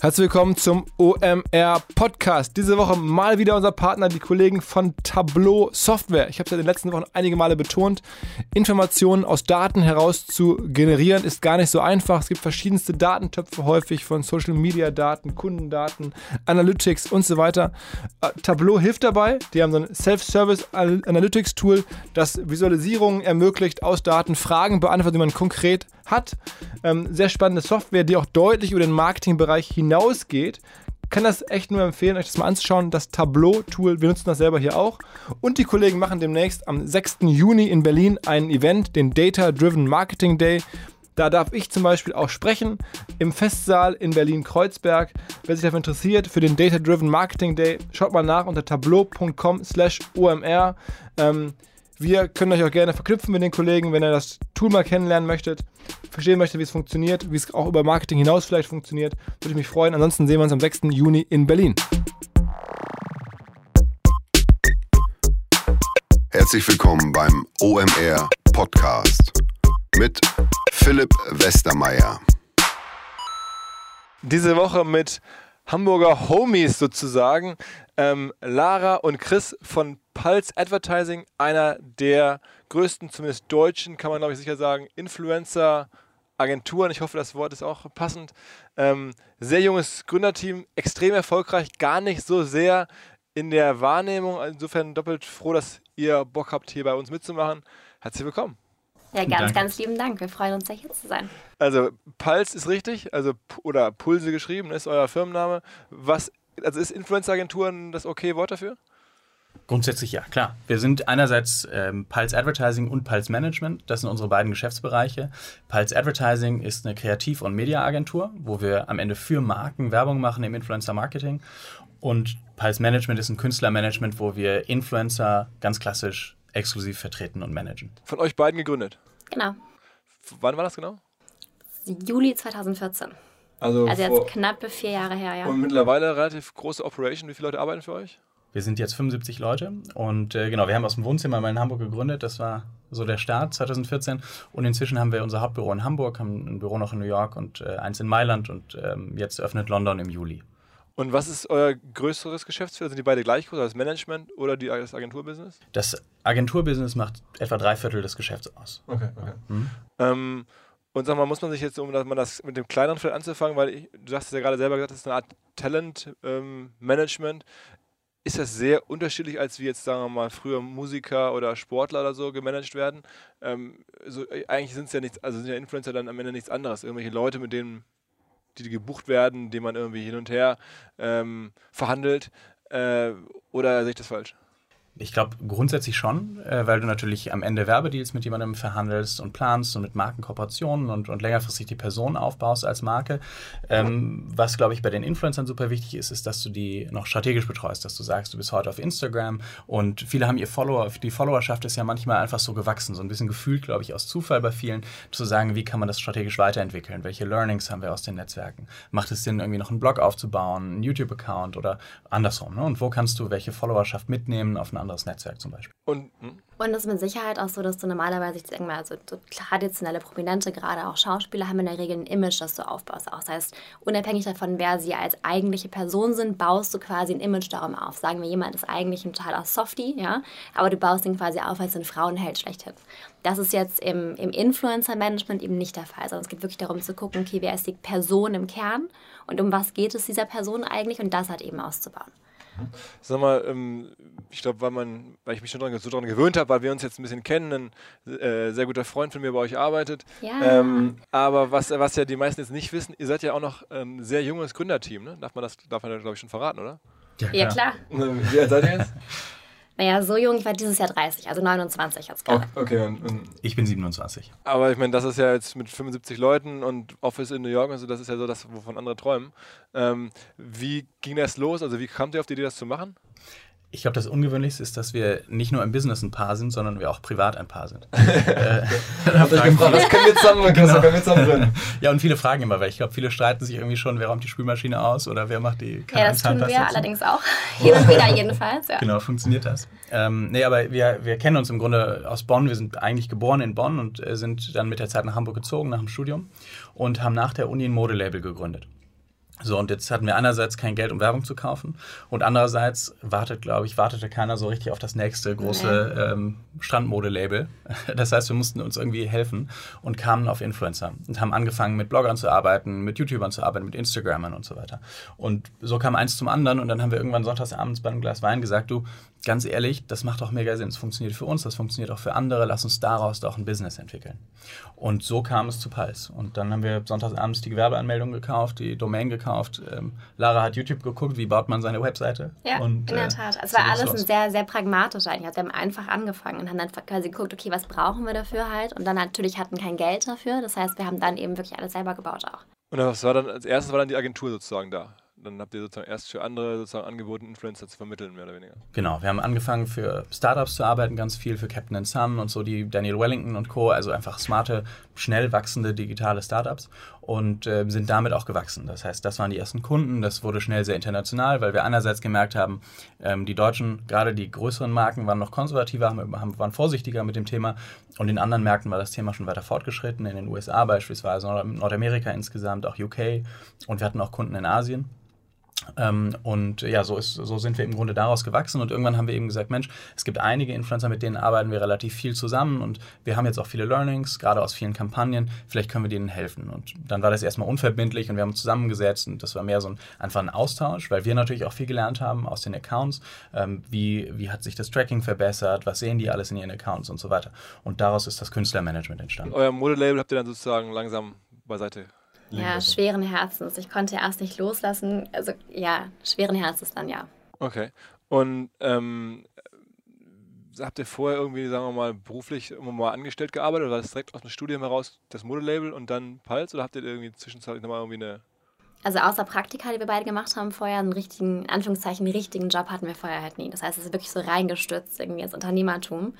Herzlich willkommen zum OMR Podcast. Diese Woche mal wieder unser Partner, die Kollegen von Tableau Software. Ich habe es ja in den letzten Wochen einige Male betont. Informationen aus Daten heraus zu generieren ist gar nicht so einfach. Es gibt verschiedenste Datentöpfe häufig von Social Media Daten, Kundendaten, Analytics und so weiter. Äh, Tableau hilft dabei. Die haben so ein Self-Service Analytics Tool, das Visualisierungen ermöglicht aus Daten, Fragen beantwortet, die man konkret hat. Ähm, sehr spannende Software, die auch deutlich über den Marketingbereich hinausgeht. Kann das echt nur empfehlen, euch das mal anzuschauen. Das Tableau-Tool, wir nutzen das selber hier auch. Und die Kollegen machen demnächst am 6. Juni in Berlin ein Event, den Data Driven Marketing Day. Da darf ich zum Beispiel auch sprechen im Festsaal in Berlin-Kreuzberg. Wer sich dafür interessiert, für den Data Driven Marketing Day, schaut mal nach unter tableau.com/slash omr. Ähm, wir können euch auch gerne verknüpfen mit den Kollegen, wenn ihr das Tool mal kennenlernen möchtet, verstehen möchtet, wie es funktioniert, wie es auch über Marketing hinaus vielleicht funktioniert. Würde ich mich freuen. Ansonsten sehen wir uns am 6. Juni in Berlin. Herzlich willkommen beim OMR Podcast mit Philipp Westermeier. Diese Woche mit Hamburger Homies sozusagen. Ähm, Lara und Chris von Pulse Advertising, einer der größten, zumindest deutschen, kann man glaube ich sicher sagen, Influencer. Agenturen, ich hoffe, das Wort ist auch passend. Ähm, sehr junges Gründerteam, extrem erfolgreich, gar nicht so sehr in der Wahrnehmung. Insofern doppelt froh, dass ihr Bock habt, hier bei uns mitzumachen. Herzlich willkommen. Ja, ganz, Danke. ganz lieben Dank. Wir freuen uns, hier zu sein. Also, Puls ist richtig, also oder Pulse geschrieben, ist euer Firmenname. Was, also ist Influencer-Agenturen das okay Wort dafür? Grundsätzlich ja, klar. Wir sind einerseits ähm, Pulse Advertising und Pulse Management. Das sind unsere beiden Geschäftsbereiche. Pulse Advertising ist eine Kreativ- und Mediaagentur, wo wir am Ende für Marken Werbung machen im Influencer Marketing. Und Pulse Management ist ein Künstlermanagement, wo wir Influencer ganz klassisch exklusiv vertreten und managen. Von euch beiden gegründet? Genau. Wann war das genau? Juli 2014. Also, also jetzt knappe vier Jahre her, ja. Und mittlerweile relativ große Operation. Wie viele Leute arbeiten für euch? Wir sind jetzt 75 Leute und äh, genau, wir haben aus dem Wohnzimmer mal in Hamburg gegründet. Das war so der Start 2014. Und inzwischen haben wir unser Hauptbüro in Hamburg, haben ein Büro noch in New York und äh, eins in Mailand und ähm, jetzt öffnet London im Juli. Und was ist euer größeres Geschäftsfeld? Sind die beide gleich groß, das Management oder die, das Agenturbusiness? Das Agenturbusiness macht etwa drei Viertel des Geschäfts aus. Okay, okay. Mhm. Ähm, und sag mal, muss man sich jetzt, um das mit dem kleineren Feld anzufangen, weil ich, du hast es ja gerade selber gesagt, das ist eine Art Talent-Management. Ähm, ist das sehr unterschiedlich, als wie jetzt, sagen wir mal, früher Musiker oder Sportler oder so gemanagt werden? Ähm, so, äh, eigentlich sind es ja nichts, also sind ja Influencer dann am Ende nichts anderes. Irgendwelche Leute, mit denen die gebucht werden, die man irgendwie hin und her ähm, verhandelt. Äh, oder sehe ich das falsch? Ich glaube grundsätzlich schon, äh, weil du natürlich am Ende Werbedeals mit jemandem verhandelst und planst und mit Markenkooperationen und, und längerfristig die Person aufbaust als Marke. Ähm, was, glaube ich, bei den Influencern super wichtig ist, ist, dass du die noch strategisch betreust, dass du sagst, du bist heute auf Instagram und viele haben ihr Follower, die Followerschaft ist ja manchmal einfach so gewachsen, so ein bisschen gefühlt, glaube ich, aus Zufall bei vielen, zu sagen, wie kann man das strategisch weiterentwickeln, welche Learnings haben wir aus den Netzwerken, macht es Sinn, irgendwie noch einen Blog aufzubauen, einen YouTube-Account oder andersrum, ne? und wo kannst du welche Followerschaft mitnehmen auf eine anderes Netzwerk zum Beispiel. Und, hm? und es ist mit Sicherheit auch so, dass du normalerweise, ich denke mal, also so traditionelle Prominente, gerade auch Schauspieler, haben in der Regel ein Image, das du aufbaust. Auch das heißt, unabhängig davon, wer sie als eigentliche Person sind, baust du quasi ein Image darum auf. Sagen wir, jemand ist eigentlich ein totaler Softie, ja, aber du baust ihn quasi auf als ein Frauenheld schlechthin. Das ist jetzt im, im Influencer-Management eben nicht der Fall, sondern es geht wirklich darum zu gucken, okay, wer ist die Person im Kern und um was geht es dieser Person eigentlich und das halt eben auszubauen. Sag mal, ähm, ich glaube, weil, man, weil ich mich schon dran, so daran gewöhnt habe, weil wir uns jetzt ein bisschen kennen, ein äh, sehr guter Freund von mir bei euch arbeitet. Ja. Ähm, aber was, was ja die meisten jetzt nicht wissen, ihr seid ja auch noch ein ähm, sehr junges Gründerteam, ne? Darf man das, darf man glaube ich, schon verraten, oder? Ja, klar. Ja, klar. Wie alt seid ihr jetzt? Naja, so jung, ich war dieses Jahr 30, also 29 jetzt gerade. Okay, und, und ich bin 27. Aber ich meine, das ist ja jetzt mit 75 Leuten und Office in New York, also das ist ja so das, wovon andere träumen. Ähm, wie ging das los? Also wie kamt ihr auf die Idee, das zu machen? Ich glaube, das Ungewöhnlichste ist, dass wir nicht nur im Business ein Paar sind, sondern wir auch privat ein Paar sind. äh, Habt euch gefragt, was können wir zusammen, genau. können wir zusammen Ja, und viele fragen immer, weil ich glaube, viele streiten sich irgendwie schon, wer räumt die Spülmaschine aus oder wer macht die Ja, das tun wir allerdings auch. Hin und wieder jedenfalls, ja. Genau, funktioniert das. Ähm, nee, aber wir, wir kennen uns im Grunde aus Bonn. Wir sind eigentlich geboren in Bonn und äh, sind dann mit der Zeit nach Hamburg gezogen, nach dem Studium und haben nach der Uni ein Modelabel gegründet. So, und jetzt hatten wir einerseits kein Geld, um Werbung zu kaufen. Und andererseits wartet, glaube ich, wartete keiner so richtig auf das nächste große ähm, Strandmode-Label. Das heißt, wir mussten uns irgendwie helfen und kamen auf Influencer und haben angefangen, mit Bloggern zu arbeiten, mit YouTubern zu arbeiten, mit Instagramern und so weiter. Und so kam eins zum anderen und dann haben wir irgendwann sonntagsabends bei einem Glas Wein gesagt, du, ganz ehrlich, das macht doch mega Sinn. Es funktioniert für uns, das funktioniert auch für andere. Lass uns daraus doch ein Business entwickeln. Und so kam es zu Pulse. Und dann haben wir sonntagsabends die Gewerbeanmeldung gekauft, die Domain gekauft. Ähm, Lara hat YouTube geguckt, wie baut man seine Webseite. Ja, und, in der äh, Tat. Es war alles ein sehr, sehr pragmatisch eigentlich. Also wir haben einfach angefangen und haben dann quasi geguckt, okay, was brauchen wir dafür halt? Und dann natürlich hatten kein Geld dafür. Das heißt, wir haben dann eben wirklich alles selber gebaut auch. Und was war dann, als erstes war dann die Agentur sozusagen da? Dann habt ihr sozusagen erst für andere sozusagen angeboten, Influencer zu vermitteln, mehr oder weniger. Genau, wir haben angefangen für Startups zu arbeiten, ganz viel für Captain Sun und so, die Daniel Wellington und Co., also einfach smarte, schnell wachsende digitale Startups und äh, sind damit auch gewachsen. Das heißt, das waren die ersten Kunden, das wurde schnell sehr international, weil wir einerseits gemerkt haben, ähm, die Deutschen, gerade die größeren Marken, waren noch konservativer, haben, waren vorsichtiger mit dem Thema und in anderen Märkten war das Thema schon weiter fortgeschritten, in den USA beispielsweise, Nordamerika insgesamt, auch UK und wir hatten auch Kunden in Asien. Ähm, und ja, so, ist, so sind wir im Grunde daraus gewachsen und irgendwann haben wir eben gesagt, Mensch, es gibt einige Influencer, mit denen arbeiten wir relativ viel zusammen und wir haben jetzt auch viele Learnings, gerade aus vielen Kampagnen, vielleicht können wir denen helfen. Und dann war das erstmal unverbindlich und wir haben uns zusammengesetzt und das war mehr so ein, einfach ein Austausch, weil wir natürlich auch viel gelernt haben aus den Accounts, ähm, wie, wie hat sich das Tracking verbessert, was sehen die alles in ihren Accounts und so weiter. Und daraus ist das Künstlermanagement entstanden. Euer Modelabel habt ihr dann sozusagen langsam beiseite ja, schweren Herzens. Ich konnte erst nicht loslassen. Also ja, schweren Herzens dann ja. Okay. Und ähm, habt ihr vorher irgendwie, sagen wir mal, beruflich immer mal angestellt gearbeitet oder war das direkt aus dem Studium heraus das Modelabel und dann Pulse oder habt ihr irgendwie zwischenzeitlich nochmal irgendwie eine. Also außer Praktika, die wir beide gemacht haben vorher, einen richtigen, in Anführungszeichen, richtigen Job hatten wir vorher halt nie. Das heißt, es ist wirklich so reingestürzt irgendwie ins Unternehmertum.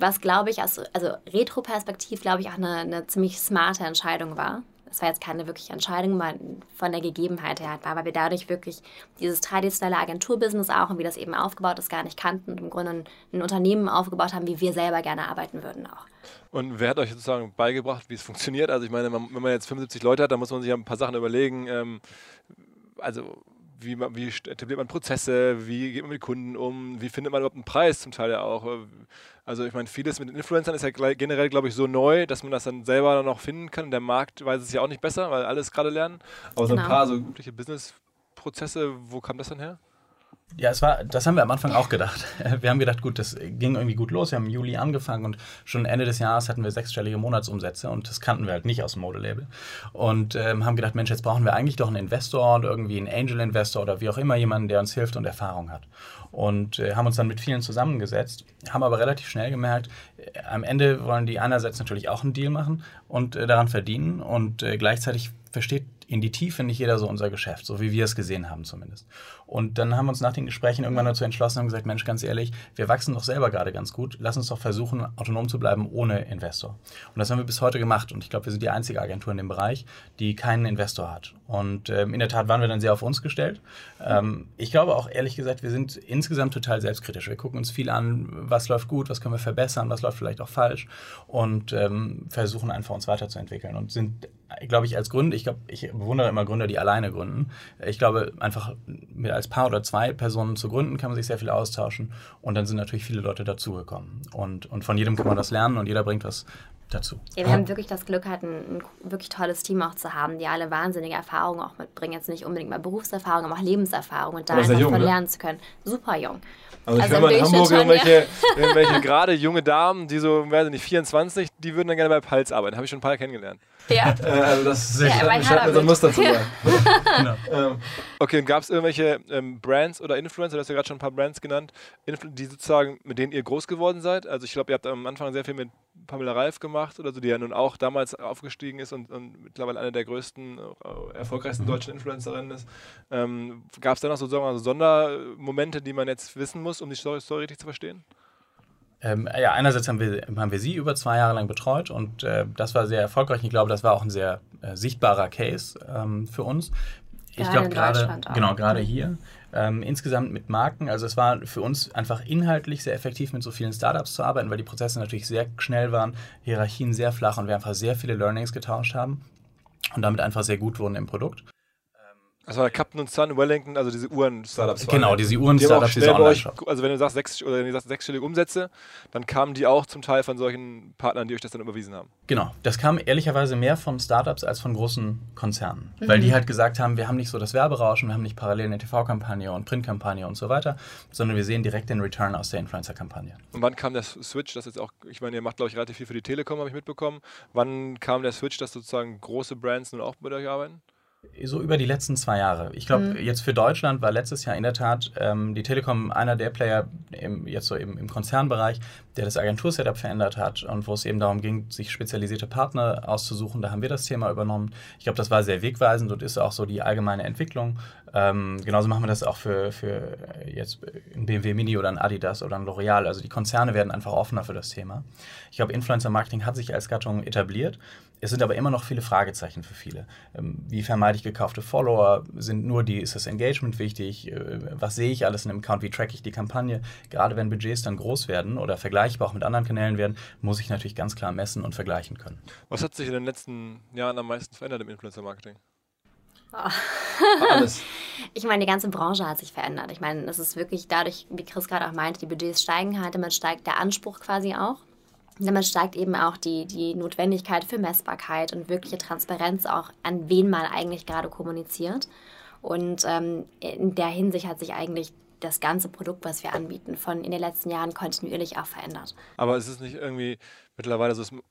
Was glaube ich, also, also Retro-Perspektiv, glaube ich, auch eine, eine ziemlich smarte Entscheidung war das war jetzt keine wirkliche Entscheidung, von der Gegebenheit her war, weil wir dadurch wirklich dieses traditionelle Agenturbusiness auch und wie das eben aufgebaut ist, gar nicht kannten und im Grunde ein, ein Unternehmen aufgebaut haben, wie wir selber gerne arbeiten würden auch. Und wer hat euch sozusagen beigebracht, wie es funktioniert? Also ich meine, wenn man jetzt 75 Leute hat, dann muss man sich ja ein paar Sachen überlegen. Ähm, also wie, man, wie etabliert man Prozesse, wie geht man mit Kunden um, wie findet man überhaupt einen Preis zum Teil ja auch. Also ich meine, vieles mit den Influencern ist ja generell, glaube ich, so neu, dass man das dann selber noch finden kann. Der Markt weiß es ja auch nicht besser, weil alles gerade lernen. Aber so ein genau. paar so übliche Business-Prozesse, wo kam das dann her? Ja, es war, das haben wir am Anfang auch gedacht. Wir haben gedacht, gut, das ging irgendwie gut los. Wir haben im Juli angefangen und schon Ende des Jahres hatten wir sechsstellige Monatsumsätze und das kannten wir halt nicht aus dem Modelabel. Und ähm, haben gedacht, Mensch, jetzt brauchen wir eigentlich doch einen Investor und irgendwie einen Angel-Investor oder wie auch immer jemanden, der uns hilft und Erfahrung hat. Und äh, haben uns dann mit vielen zusammengesetzt, haben aber relativ schnell gemerkt, äh, am Ende wollen die einerseits natürlich auch einen Deal machen und äh, daran verdienen und äh, gleichzeitig versteht in die Tiefe nicht jeder so unser Geschäft, so wie wir es gesehen haben zumindest. Und dann haben wir uns nach den Gesprächen irgendwann dazu entschlossen und gesagt, Mensch, ganz ehrlich, wir wachsen doch selber gerade ganz gut, lass uns doch versuchen, autonom zu bleiben ohne Investor. Und das haben wir bis heute gemacht und ich glaube, wir sind die einzige Agentur in dem Bereich, die keinen Investor hat. Und ähm, in der Tat waren wir dann sehr auf uns gestellt. Ähm, ich glaube auch ehrlich gesagt, wir sind insgesamt total selbstkritisch. Wir gucken uns viel an, was läuft gut, was können wir verbessern, was läuft vielleicht auch falsch und ähm, versuchen einfach uns weiterzuentwickeln und sind glaube ich, als Gründer, ich glaube, ich bewundere immer Gründer, die alleine gründen. Ich glaube, einfach mit als Paar oder zwei Personen zu gründen, kann man sich sehr viel austauschen. Und dann sind natürlich viele Leute dazugekommen. Und, und von jedem kann man das lernen und jeder bringt was dazu. Ja, wir haben wirklich das Glück, halt ein, ein, wirklich tolles Team auch zu haben, die alle wahnsinnige Erfahrungen auch mitbringen. Jetzt nicht unbedingt mal Berufserfahrung, aber auch Lebenserfahrung und da einfach jung, von ne? lernen zu können. Super jung. Also, also ich höre mal in Hamburg irgendwelche, irgendwelche gerade junge Damen, die so, weiß nicht, 24, die würden dann gerne bei Pals arbeiten. Habe ich schon ein paar kennengelernt. Ja. Äh, also das ist ja, scheint mir so ein Muster zu sein. genau. ähm, okay, und gab es irgendwelche ähm, Brands oder Influencer, du hast ja gerade schon ein paar Brands genannt, die sozusagen, mit denen ihr groß geworden seid? Also ich glaube, ihr habt am Anfang sehr viel mit Pamela Reif gemacht oder so, die ja nun auch damals aufgestiegen ist und, und mittlerweile eine der größten, äh, erfolgreichsten mhm. deutschen Influencerinnen ist. Ähm, gab es da noch so, so Sondermomente, die man jetzt wissen muss, um die Story, Story richtig zu verstehen? Ähm, ja, einerseits haben wir, haben wir sie über zwei Jahre lang betreut und äh, das war sehr erfolgreich. Ich glaube, das war auch ein sehr äh, sichtbarer Case ähm, für uns. Ich glaube gerade, genau, gerade hier. Ähm, insgesamt mit Marken, also es war für uns einfach inhaltlich sehr effektiv, mit so vielen Startups zu arbeiten, weil die Prozesse natürlich sehr schnell waren, Hierarchien sehr flach und wir einfach sehr viele Learnings getauscht haben und damit einfach sehr gut wurden im Produkt. Also Captain und Sun, Wellington, also diese Uhren-Startups. Genau, diese Die Uhren-Startups, diese bei euch, Online-Shops. also wenn du sagst, sechs, oder wenn du sagst sechsstellige Umsätze, dann kamen die auch zum Teil von solchen Partnern, die euch das dann überwiesen haben. Genau, das kam ehrlicherweise mehr von Startups als von großen Konzernen. Weil die halt gesagt haben, wir haben nicht so das Werberauschen, wir haben nicht parallel eine TV-Kampagne und Printkampagne und so weiter, sondern wir sehen direkt den Return aus der Influencer-Kampagne. Und wann kam der Switch, das jetzt auch, ich meine, ihr macht, glaube ich, relativ viel für die Telekom, habe ich mitbekommen. Wann kam der Switch, dass sozusagen große Brands nun auch mit euch arbeiten? So über die letzten zwei Jahre. Ich glaube, jetzt für Deutschland war letztes Jahr in der Tat ähm, die Telekom einer der Player im, jetzt so im, im Konzernbereich, der das Agentursetup verändert hat und wo es eben darum ging, sich spezialisierte Partner auszusuchen. Da haben wir das Thema übernommen. Ich glaube, das war sehr wegweisend und ist auch so die allgemeine Entwicklung. Ähm, genauso machen wir das auch für, für jetzt ein BMW Mini oder ein Adidas oder ein L'Oreal. Also die Konzerne werden einfach offener für das Thema. Ich glaube, Influencer Marketing hat sich als Gattung etabliert. Es sind aber immer noch viele Fragezeichen für viele. Ähm, Wie vermeide ich gekaufte Follower? Sind nur die, ist das Engagement wichtig? Äh, Was sehe ich alles in einem Account? Wie tracke ich die Kampagne? Gerade wenn Budgets dann groß werden oder vergleichbar auch mit anderen Kanälen werden, muss ich natürlich ganz klar messen und vergleichen können. Was hat sich in den letzten Jahren am meisten verändert im Influencer-Marketing? Ah. Alles. Ich meine, die ganze Branche hat sich verändert. Ich meine, es ist wirklich dadurch, wie Chris gerade auch meinte, die Budgets steigen halt, damit steigt der Anspruch quasi auch. Damit steigt eben auch die, die Notwendigkeit für Messbarkeit und wirkliche Transparenz auch, an wen man eigentlich gerade kommuniziert. Und ähm, in der Hinsicht hat sich eigentlich das ganze Produkt, was wir anbieten, von in den letzten Jahren kontinuierlich auch verändert. Aber es ist nicht irgendwie mittlerweile so, es- sagen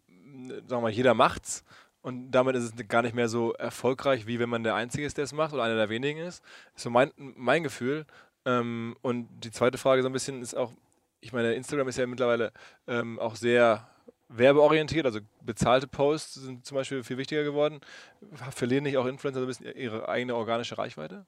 wir mal, jeder macht's und damit ist es gar nicht mehr so erfolgreich, wie wenn man der Einzige ist, der es macht oder einer der wenigen ist. Ist so mein, mein Gefühl. Ähm, und die zweite Frage so ein bisschen ist auch, ich meine, Instagram ist ja mittlerweile ähm, auch sehr werbeorientiert, also bezahlte Posts sind zum Beispiel viel wichtiger geworden. Verlieren nicht auch Influencer so ein bisschen ihre eigene organische Reichweite?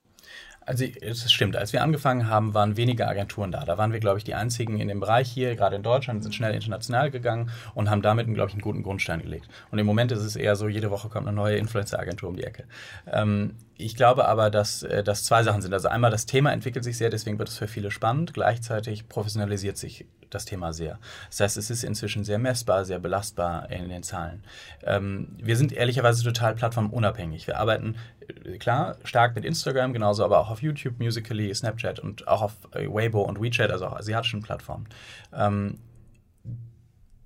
Also es stimmt, als wir angefangen haben, waren weniger Agenturen da. Da waren wir, glaube ich, die einzigen in dem Bereich hier, gerade in Deutschland, sind schnell international gegangen und haben damit, glaube ich, einen guten Grundstein gelegt. Und im Moment ist es eher so, jede Woche kommt eine neue Influencer-Agentur um die Ecke. Ähm, ich glaube aber, dass äh, das zwei Sachen sind. Also einmal, das Thema entwickelt sich sehr, deswegen wird es für viele spannend. Gleichzeitig professionalisiert sich das Thema sehr. Das heißt, es ist inzwischen sehr messbar, sehr belastbar in den Zahlen. Ähm, wir sind ehrlicherweise total plattformunabhängig. Wir arbeiten äh, klar stark mit Instagram, genauso aber auch auf YouTube, Musically, Snapchat und auch auf äh, Weibo und WeChat, also auch asiatischen Plattformen. Ähm,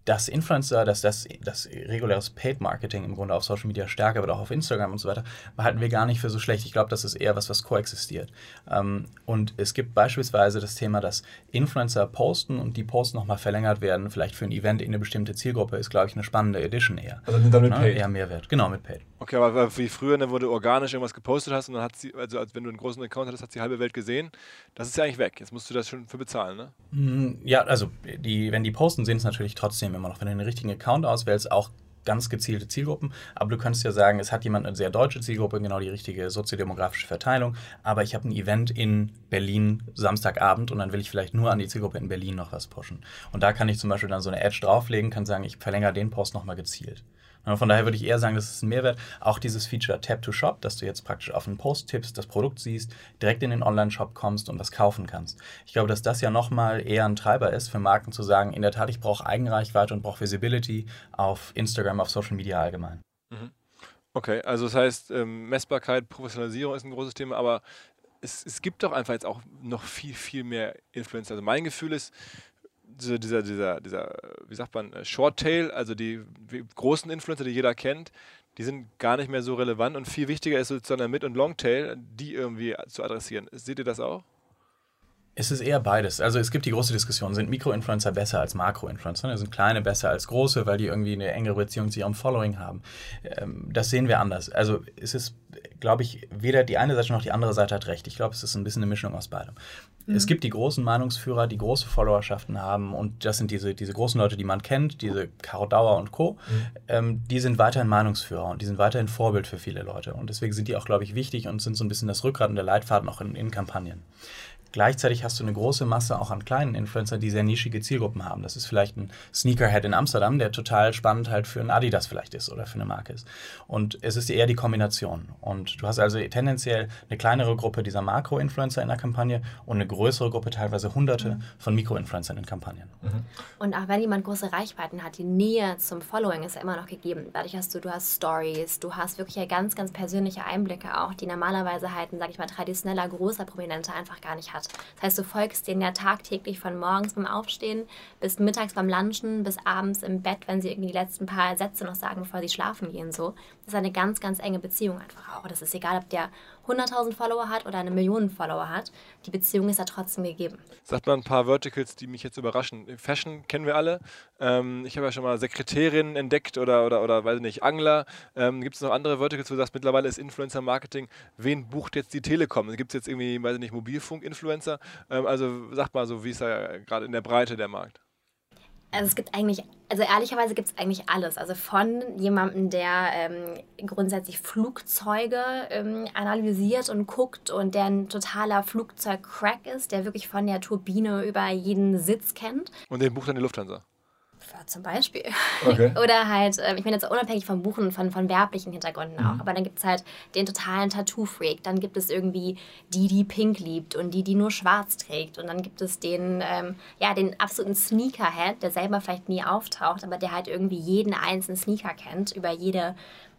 dass Influencer, dass das, das reguläres Paid Marketing im Grunde auf Social Media stärker wird, auch auf Instagram und so weiter, halten wir gar nicht für so schlecht. Ich glaube, das ist eher was, was koexistiert. Ähm, und es gibt beispielsweise das Thema, dass Influencer posten und die Posts nochmal verlängert werden, vielleicht für ein Event in eine bestimmte Zielgruppe, ist, glaube ich, eine spannende Edition eher. Also dann mit Ne? Paid. Eher Mehrwert. Genau, mit Paid. Okay, aber aber wie früher, ne, wo du organisch irgendwas gepostet hast und dann hat sie, also als wenn du einen großen Account hattest, hat die halbe Welt gesehen. Das ist ja eigentlich weg. Jetzt musst du das schon für bezahlen, ne? Mm, Ja, also die, wenn die posten, sehen es natürlich trotzdem immer noch. Wenn du den richtigen Account auswählst, auch ganz gezielte Zielgruppen. Aber du könntest ja sagen, es hat jemand eine sehr deutsche Zielgruppe, genau die richtige soziodemografische Verteilung. Aber ich habe ein Event in Berlin Samstagabend und dann will ich vielleicht nur an die Zielgruppe in Berlin noch was pushen. Und da kann ich zum Beispiel dann so eine Edge drauflegen, kann sagen, ich verlängere den Post nochmal gezielt. Von daher würde ich eher sagen, das ist ein Mehrwert. Auch dieses Feature Tap to Shop, dass du jetzt praktisch auf einen Post tippst, das Produkt siehst, direkt in den Online-Shop kommst und was kaufen kannst. Ich glaube, dass das ja nochmal eher ein Treiber ist für Marken zu sagen, in der Tat, ich brauche Eigenreichweite und brauche Visibility auf Instagram, auf Social Media allgemein. Okay, also das heißt, ähm, Messbarkeit, Professionalisierung ist ein großes Thema, aber es, es gibt doch einfach jetzt auch noch viel, viel mehr Influencer. Also mein Gefühl ist, dieser, dieser, dieser, dieser wie sagt man, äh, Short Tail, also die großen Influencer, die jeder kennt, die sind gar nicht mehr so relevant und viel wichtiger ist sozusagen der Mid- und Long Tail, die irgendwie zu adressieren. Seht ihr das auch? Es ist eher beides. Also es gibt die große Diskussion, sind Mikroinfluencer besser als Makroinfluencer? Ne? Sind kleine besser als große, weil die irgendwie eine engere Beziehung zu ihrem Following haben? Ähm, das sehen wir anders. Also es ist, glaube ich, weder die eine Seite noch die andere Seite hat recht. Ich glaube, es ist ein bisschen eine Mischung aus beidem. Es gibt die großen Meinungsführer, die große Followerschaften haben und das sind diese, diese großen Leute, die man kennt, diese Caro Dauer und Co. Ähm, die sind weiterhin Meinungsführer und die sind weiterhin Vorbild für viele Leute und deswegen sind die auch, glaube ich, wichtig und sind so ein bisschen das Rückgrat und der Leitfaden auch in, in Kampagnen. Gleichzeitig hast du eine große Masse auch an kleinen Influencern, die sehr nischige Zielgruppen haben. Das ist vielleicht ein Sneakerhead in Amsterdam, der total spannend halt für ein Adidas vielleicht ist oder für eine Marke ist. Und es ist eher die Kombination. Und du hast also tendenziell eine kleinere Gruppe dieser Makro-Influencer in der Kampagne und eine größere Gruppe, teilweise hunderte von Mikro-Influencern in Kampagnen. Mhm. Und auch wenn jemand große Reichweiten hat, die Nähe zum Following ist ja immer noch gegeben. Dadurch hast du, du hast Stories, du hast wirklich ja ganz, ganz persönliche Einblicke auch, die normalerweise halt ein, sag ich mal, traditioneller, großer Prominenter einfach gar nicht hat. Das heißt, du folgst denen ja tagtäglich von morgens beim Aufstehen bis mittags beim Lunchen, bis abends im Bett, wenn sie irgendwie die letzten paar Sätze noch sagen, bevor sie schlafen gehen. So. Das ist eine ganz, ganz enge Beziehung einfach auch. Das ist egal, ob der 100.000 Follower hat oder eine Million Follower hat. Die Beziehung ist ja trotzdem gegeben. Sagt mal ein paar Verticals, die mich jetzt überraschen. Fashion kennen wir alle. Ähm, ich habe ja schon mal Sekretärinnen entdeckt oder, oder, oder weiß nicht, Angler. Ähm, Gibt es noch andere Verticals, wo du sagst, mittlerweile ist Influencer-Marketing, wen bucht jetzt die Telekom? Gibt es jetzt irgendwie, weiß ich nicht, Mobilfunk-Influencer? Ähm, also sagt mal so, wie ist da gerade in der Breite der Markt? Also es gibt eigentlich, also ehrlicherweise gibt es eigentlich alles. Also von jemandem, der ähm, grundsätzlich Flugzeuge ähm, analysiert und guckt und der ein totaler Flugzeug-Crack ist, der wirklich von der Turbine über jeden Sitz kennt. Und den bucht dann die Lufthansa? Zum Beispiel. Okay. Oder halt, ähm, ich meine jetzt unabhängig vom Buchen von, von werblichen Hintergründen mhm. auch, aber dann gibt es halt den totalen Tattoo-Freak, dann gibt es irgendwie die, die pink liebt und die, die nur schwarz trägt und dann gibt es den, ähm, ja, den absoluten Sneakerhead, der selber vielleicht nie auftaucht, aber der halt irgendwie jeden einzelnen Sneaker kennt, über jede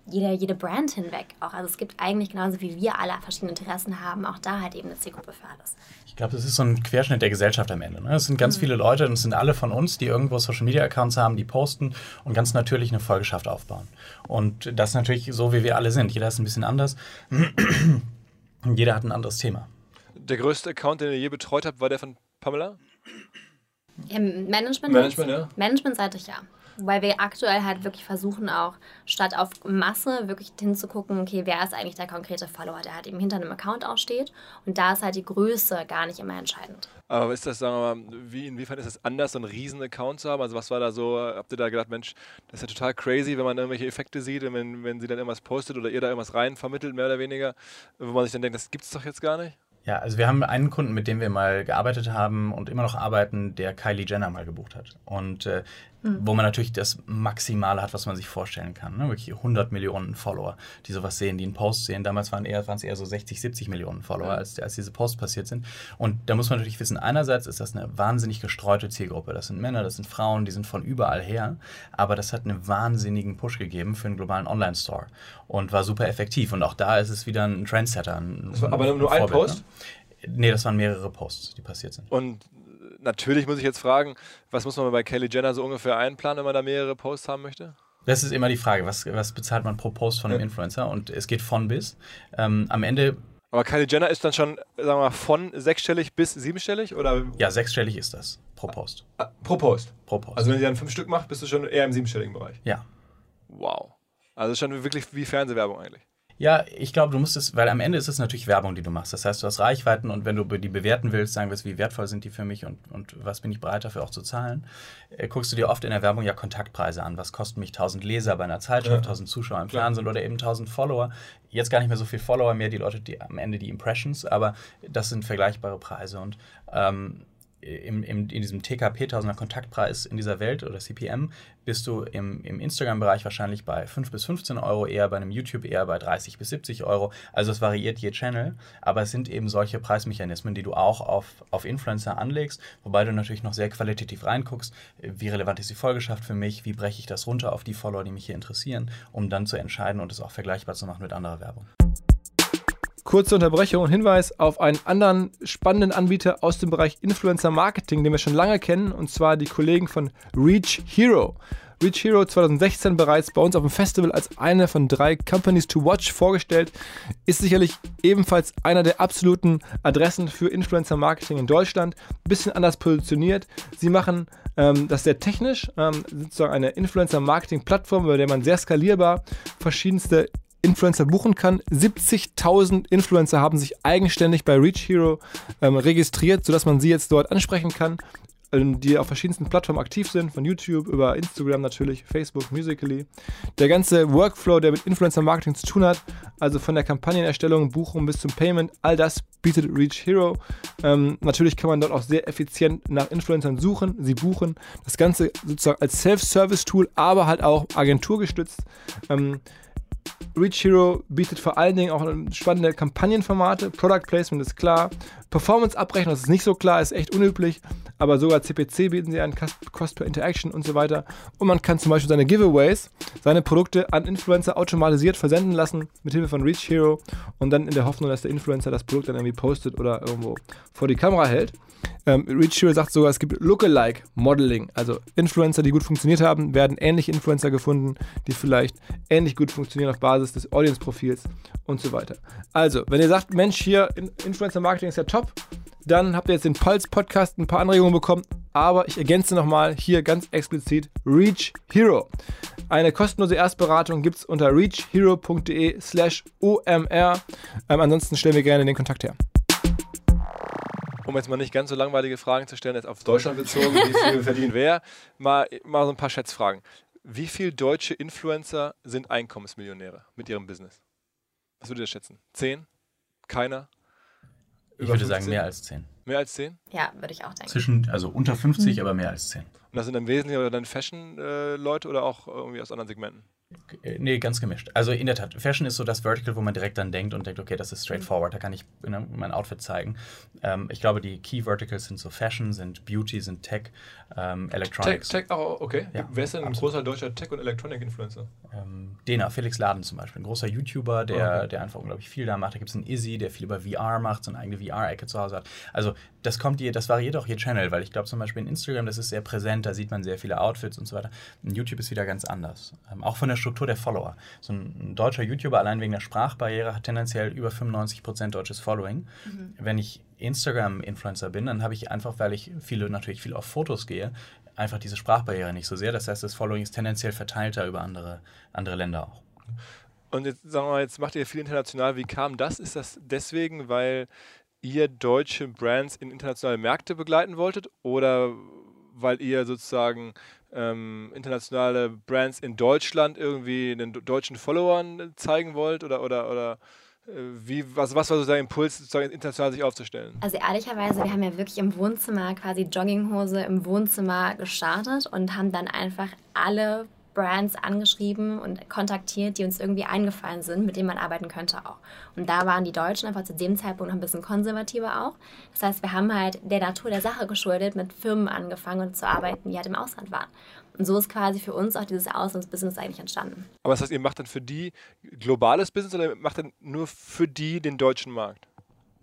jede, jede Brand hinweg auch. Also es gibt eigentlich genauso wie wir alle verschiedene Interessen haben, auch da halt eben eine Zielgruppe für alles. Ich glaube, das ist so ein Querschnitt der Gesellschaft am Ende. Ne? Es sind ganz mhm. viele Leute und es sind alle von uns, die irgendwo Social Media Accounts haben, die posten und ganz natürlich eine Folgeschaft aufbauen. Und das ist natürlich so, wie wir alle sind. Jeder ist ein bisschen anders. Jeder hat ein anderes Thema. Der größte Account, den ihr je betreut habt, war der von Pamela? Im Management? Management, ja. Managementseitig ja. Weil wir aktuell halt wirklich versuchen, auch statt auf Masse wirklich hinzugucken, okay, wer ist eigentlich der konkrete Follower, der halt eben hinter einem Account aussteht. Und da ist halt die Größe gar nicht immer entscheidend. Aber ist das, sagen wir mal, wie, inwiefern ist es anders, so einen riesen Account zu haben? Also was war da so, habt ihr da gedacht, Mensch, das ist ja total crazy, wenn man irgendwelche Effekte sieht und wenn, wenn sie dann irgendwas postet oder ihr da irgendwas rein vermittelt, mehr oder weniger, wo man sich dann denkt, das gibt es doch jetzt gar nicht? Ja, also wir haben einen Kunden, mit dem wir mal gearbeitet haben und immer noch arbeiten, der Kylie Jenner mal gebucht hat. Und äh, mhm. wo man natürlich das Maximale hat, was man sich vorstellen kann. Ne? Wirklich 100 Millionen Follower, die sowas sehen, die einen Post sehen. Damals waren eher, es eher so 60, 70 Millionen Follower, mhm. als, als diese Posts passiert sind. Und da muss man natürlich wissen, einerseits ist das eine wahnsinnig gestreute Zielgruppe. Das sind Männer, das sind Frauen, die sind von überall her. Aber das hat einen wahnsinnigen Push gegeben für einen globalen Online-Store und war super effektiv. Und auch da ist es wieder ein Trendsetter. Ein, aber nur ein Post? Ne? Nee, das waren mehrere Posts, die passiert sind. Und natürlich muss ich jetzt fragen, was muss man bei Kelly Jenner so ungefähr einplanen, wenn man da mehrere Posts haben möchte? Das ist immer die Frage, was, was bezahlt man pro Post von einem ja. Influencer? Und es geht von bis. Ähm, am Ende. Aber Kylie Jenner ist dann schon, sagen wir mal, von sechsstellig bis siebenstellig? Oder? Ja, sechsstellig ist das pro Post. Ah, pro Post? Pro Post. Also wenn sie dann fünf Stück macht, bist du schon eher im siebenstelligen Bereich? Ja. Wow. Also schon wirklich wie Fernsehwerbung eigentlich. Ja, ich glaube, du musst es, weil am Ende ist es natürlich Werbung, die du machst. Das heißt, du hast Reichweiten und wenn du die bewerten willst, sagen willst, wie wertvoll sind die für mich und, und was bin ich bereit dafür auch zu zahlen, äh, guckst du dir oft in der Werbung ja Kontaktpreise an. Was kosten mich 1000 Leser bei einer Zeitschrift, ja. 1000 Zuschauer im Fernsehen oder eben 1000 Follower. Jetzt gar nicht mehr so viel Follower mehr, die Leute, die am Ende die Impressions, aber das sind vergleichbare Preise und ähm, im, im, in diesem TKP, Tausender Kontaktpreis in dieser Welt oder CPM, bist du im, im Instagram-Bereich wahrscheinlich bei 5 bis 15 Euro, eher bei einem YouTube eher bei 30 bis 70 Euro. Also es variiert je Channel, aber es sind eben solche Preismechanismen, die du auch auf, auf Influencer anlegst, wobei du natürlich noch sehr qualitativ reinguckst, wie relevant ist die Folgeschaft für mich, wie breche ich das runter auf die Follower, die mich hier interessieren, um dann zu entscheiden und es auch vergleichbar zu machen mit anderer Werbung. Kurze Unterbrechung und Hinweis auf einen anderen spannenden Anbieter aus dem Bereich Influencer Marketing, den wir schon lange kennen, und zwar die Kollegen von Reach Hero. Reach Hero 2016 bereits bei uns auf dem Festival als eine von drei Companies to Watch vorgestellt, ist sicherlich ebenfalls einer der absoluten Adressen für Influencer Marketing in Deutschland. Bisschen anders positioniert. Sie machen ähm, das sehr technisch, ähm, sozusagen eine Influencer Marketing Plattform, bei der man sehr skalierbar verschiedenste Influencer buchen kann. 70.000 Influencer haben sich eigenständig bei Reach Hero ähm, registriert, sodass man sie jetzt dort ansprechen kann, ähm, die auf verschiedensten Plattformen aktiv sind, von YouTube über Instagram natürlich, Facebook, Musically. Der ganze Workflow, der mit Influencer Marketing zu tun hat, also von der Kampagnenerstellung, Buchung bis zum Payment, all das bietet Reach Hero. Ähm, natürlich kann man dort auch sehr effizient nach Influencern suchen, sie buchen. Das Ganze sozusagen als Self-Service-Tool, aber halt auch agenturgestützt. Ähm, Reach Hero bietet vor allen Dingen auch spannende Kampagnenformate. Product Placement ist klar. Performance-Abrechnung ist nicht so klar, ist echt unüblich. Aber sogar CPC bieten sie an, Cost per Interaction und so weiter. Und man kann zum Beispiel seine Giveaways, seine Produkte an Influencer automatisiert versenden lassen mit Hilfe von Reach Hero und dann in der Hoffnung, dass der Influencer das Produkt dann irgendwie postet oder irgendwo vor die Kamera hält. Ähm, Reach Hero sagt sogar, es gibt Lookalike Modeling. Also Influencer, die gut funktioniert haben, werden ähnliche Influencer gefunden, die vielleicht ähnlich gut funktionieren auf Basis des Audience-Profils und so weiter. Also, wenn ihr sagt, Mensch, hier Influencer-Marketing ist ja top, dann habt ihr jetzt den Pulse-Podcast ein paar Anregungen bekommen. Aber ich ergänze nochmal hier ganz explizit Reach Hero. Eine kostenlose Erstberatung gibt es unter reachhero.de slash omr. Ähm, ansonsten stellen wir gerne den Kontakt her um jetzt mal nicht ganz so langweilige Fragen zu stellen, jetzt auf Deutschland bezogen, wie viel verdient wer, mal, mal so ein paar Schätzfragen. Wie viele deutsche Influencer sind Einkommensmillionäre mit ihrem Business? Was würdet ihr schätzen? Zehn? Keiner? Ich würde 15? sagen mehr als zehn. Mehr als zehn? Ja, würde ich auch denken. Zwischen, also unter 50, mhm. aber mehr als zehn. Und das sind im Wesentlichen dann Fashion-Leute äh, oder auch irgendwie aus anderen Segmenten? Äh, nee, ganz gemischt. Also in der Tat, Fashion ist so das Vertical, wo man direkt dann denkt und denkt, okay, das ist straightforward, da kann ich ne, mein Outfit zeigen. Ähm, ich glaube, die Key Verticals sind so Fashion, sind Beauty, sind Tech, ähm, Electronics. Tech, Tech auch, okay. Ja, Wer ist denn ein großer deutscher Tech- und Electronic-Influencer? Ähm, Dena, Felix Laden zum Beispiel, ein großer YouTuber, der, oh, okay. der einfach unglaublich viel da macht. Da gibt es einen Izzy, der viel über VR macht, so eine eigene VR-Ecke zu Hause hat. Also das kommt je, das variiert auch je Channel, weil ich glaube zum Beispiel in Instagram, das ist sehr präsent, da sieht man sehr viele Outfits und so weiter. In YouTube ist wieder ganz anders. Ähm, auch von der Struktur der Follower. So ein, deutscher YouTuber allein wegen der Sprachbarriere hat tendenziell über 95% deutsches Following. Mhm. Wenn ich Instagram-Influencer bin, dann habe ich einfach, weil ich viele natürlich viel auf Fotos gehe, einfach diese Sprachbarriere nicht so sehr. Das heißt, das Following ist tendenziell verteilter über andere, andere Länder auch. Und jetzt sagen wir mal, jetzt macht ihr viel international. Wie kam das? Ist das deswegen, weil ihr deutsche Brands in internationale Märkte begleiten wolltet oder weil ihr sozusagen ähm, internationale Brands in Deutschland irgendwie den deutschen Followern zeigen wollt oder, oder, oder äh, wie, was, was war so der Impuls, sozusagen international sich aufzustellen? Also ehrlicherweise, wir haben ja wirklich im Wohnzimmer quasi Jogginghose im Wohnzimmer gestartet und haben dann einfach alle Brands angeschrieben und kontaktiert, die uns irgendwie eingefallen sind, mit denen man arbeiten könnte auch. Und da waren die Deutschen einfach zu dem Zeitpunkt noch ein bisschen konservativer auch. Das heißt, wir haben halt der Natur der Sache geschuldet mit Firmen angefangen zu arbeiten, die halt im Ausland waren. Und so ist quasi für uns auch dieses Auslandsbusiness eigentlich entstanden. Aber das heißt, ihr macht dann für die globales Business oder macht dann nur für die den deutschen Markt?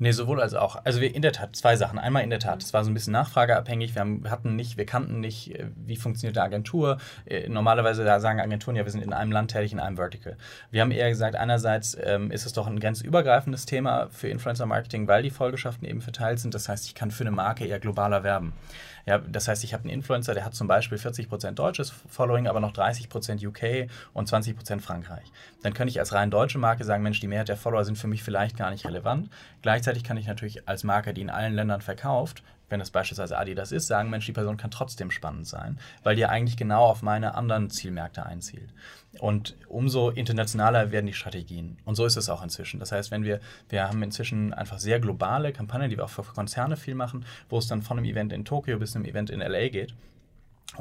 Nee, sowohl als auch. Also wir in der Tat, zwei Sachen. Einmal in der Tat, es war so ein bisschen nachfrageabhängig. Wir haben, hatten nicht, wir kannten nicht, äh, wie funktioniert eine Agentur. Äh, normalerweise sagen Agenturen ja, wir sind in einem Land tätig, in einem Vertical. Wir haben eher gesagt, einerseits ähm, ist es doch ein ganz übergreifendes Thema für Influencer Marketing, weil die Folgeschaften eben verteilt sind. Das heißt, ich kann für eine Marke eher globaler werben. Ja, das heißt, ich habe einen Influencer, der hat zum Beispiel 40% deutsches Following, aber noch 30% UK und 20% Frankreich. Dann kann ich als rein deutsche Marke sagen, Mensch, die Mehrheit der Follower sind für mich vielleicht gar nicht relevant. Gleichzeitig kann ich natürlich als Marke, die in allen Ländern verkauft, wenn es beispielsweise Adidas ist, sagen, Mensch, die Person kann trotzdem spannend sein, weil die eigentlich genau auf meine anderen Zielmärkte einzielt. Und umso internationaler werden die Strategien. Und so ist es auch inzwischen. Das heißt, wenn wir, wir haben inzwischen einfach sehr globale Kampagnen, die wir auch für Konzerne viel machen, wo es dann von einem Event in Tokio bis einem Event in LA geht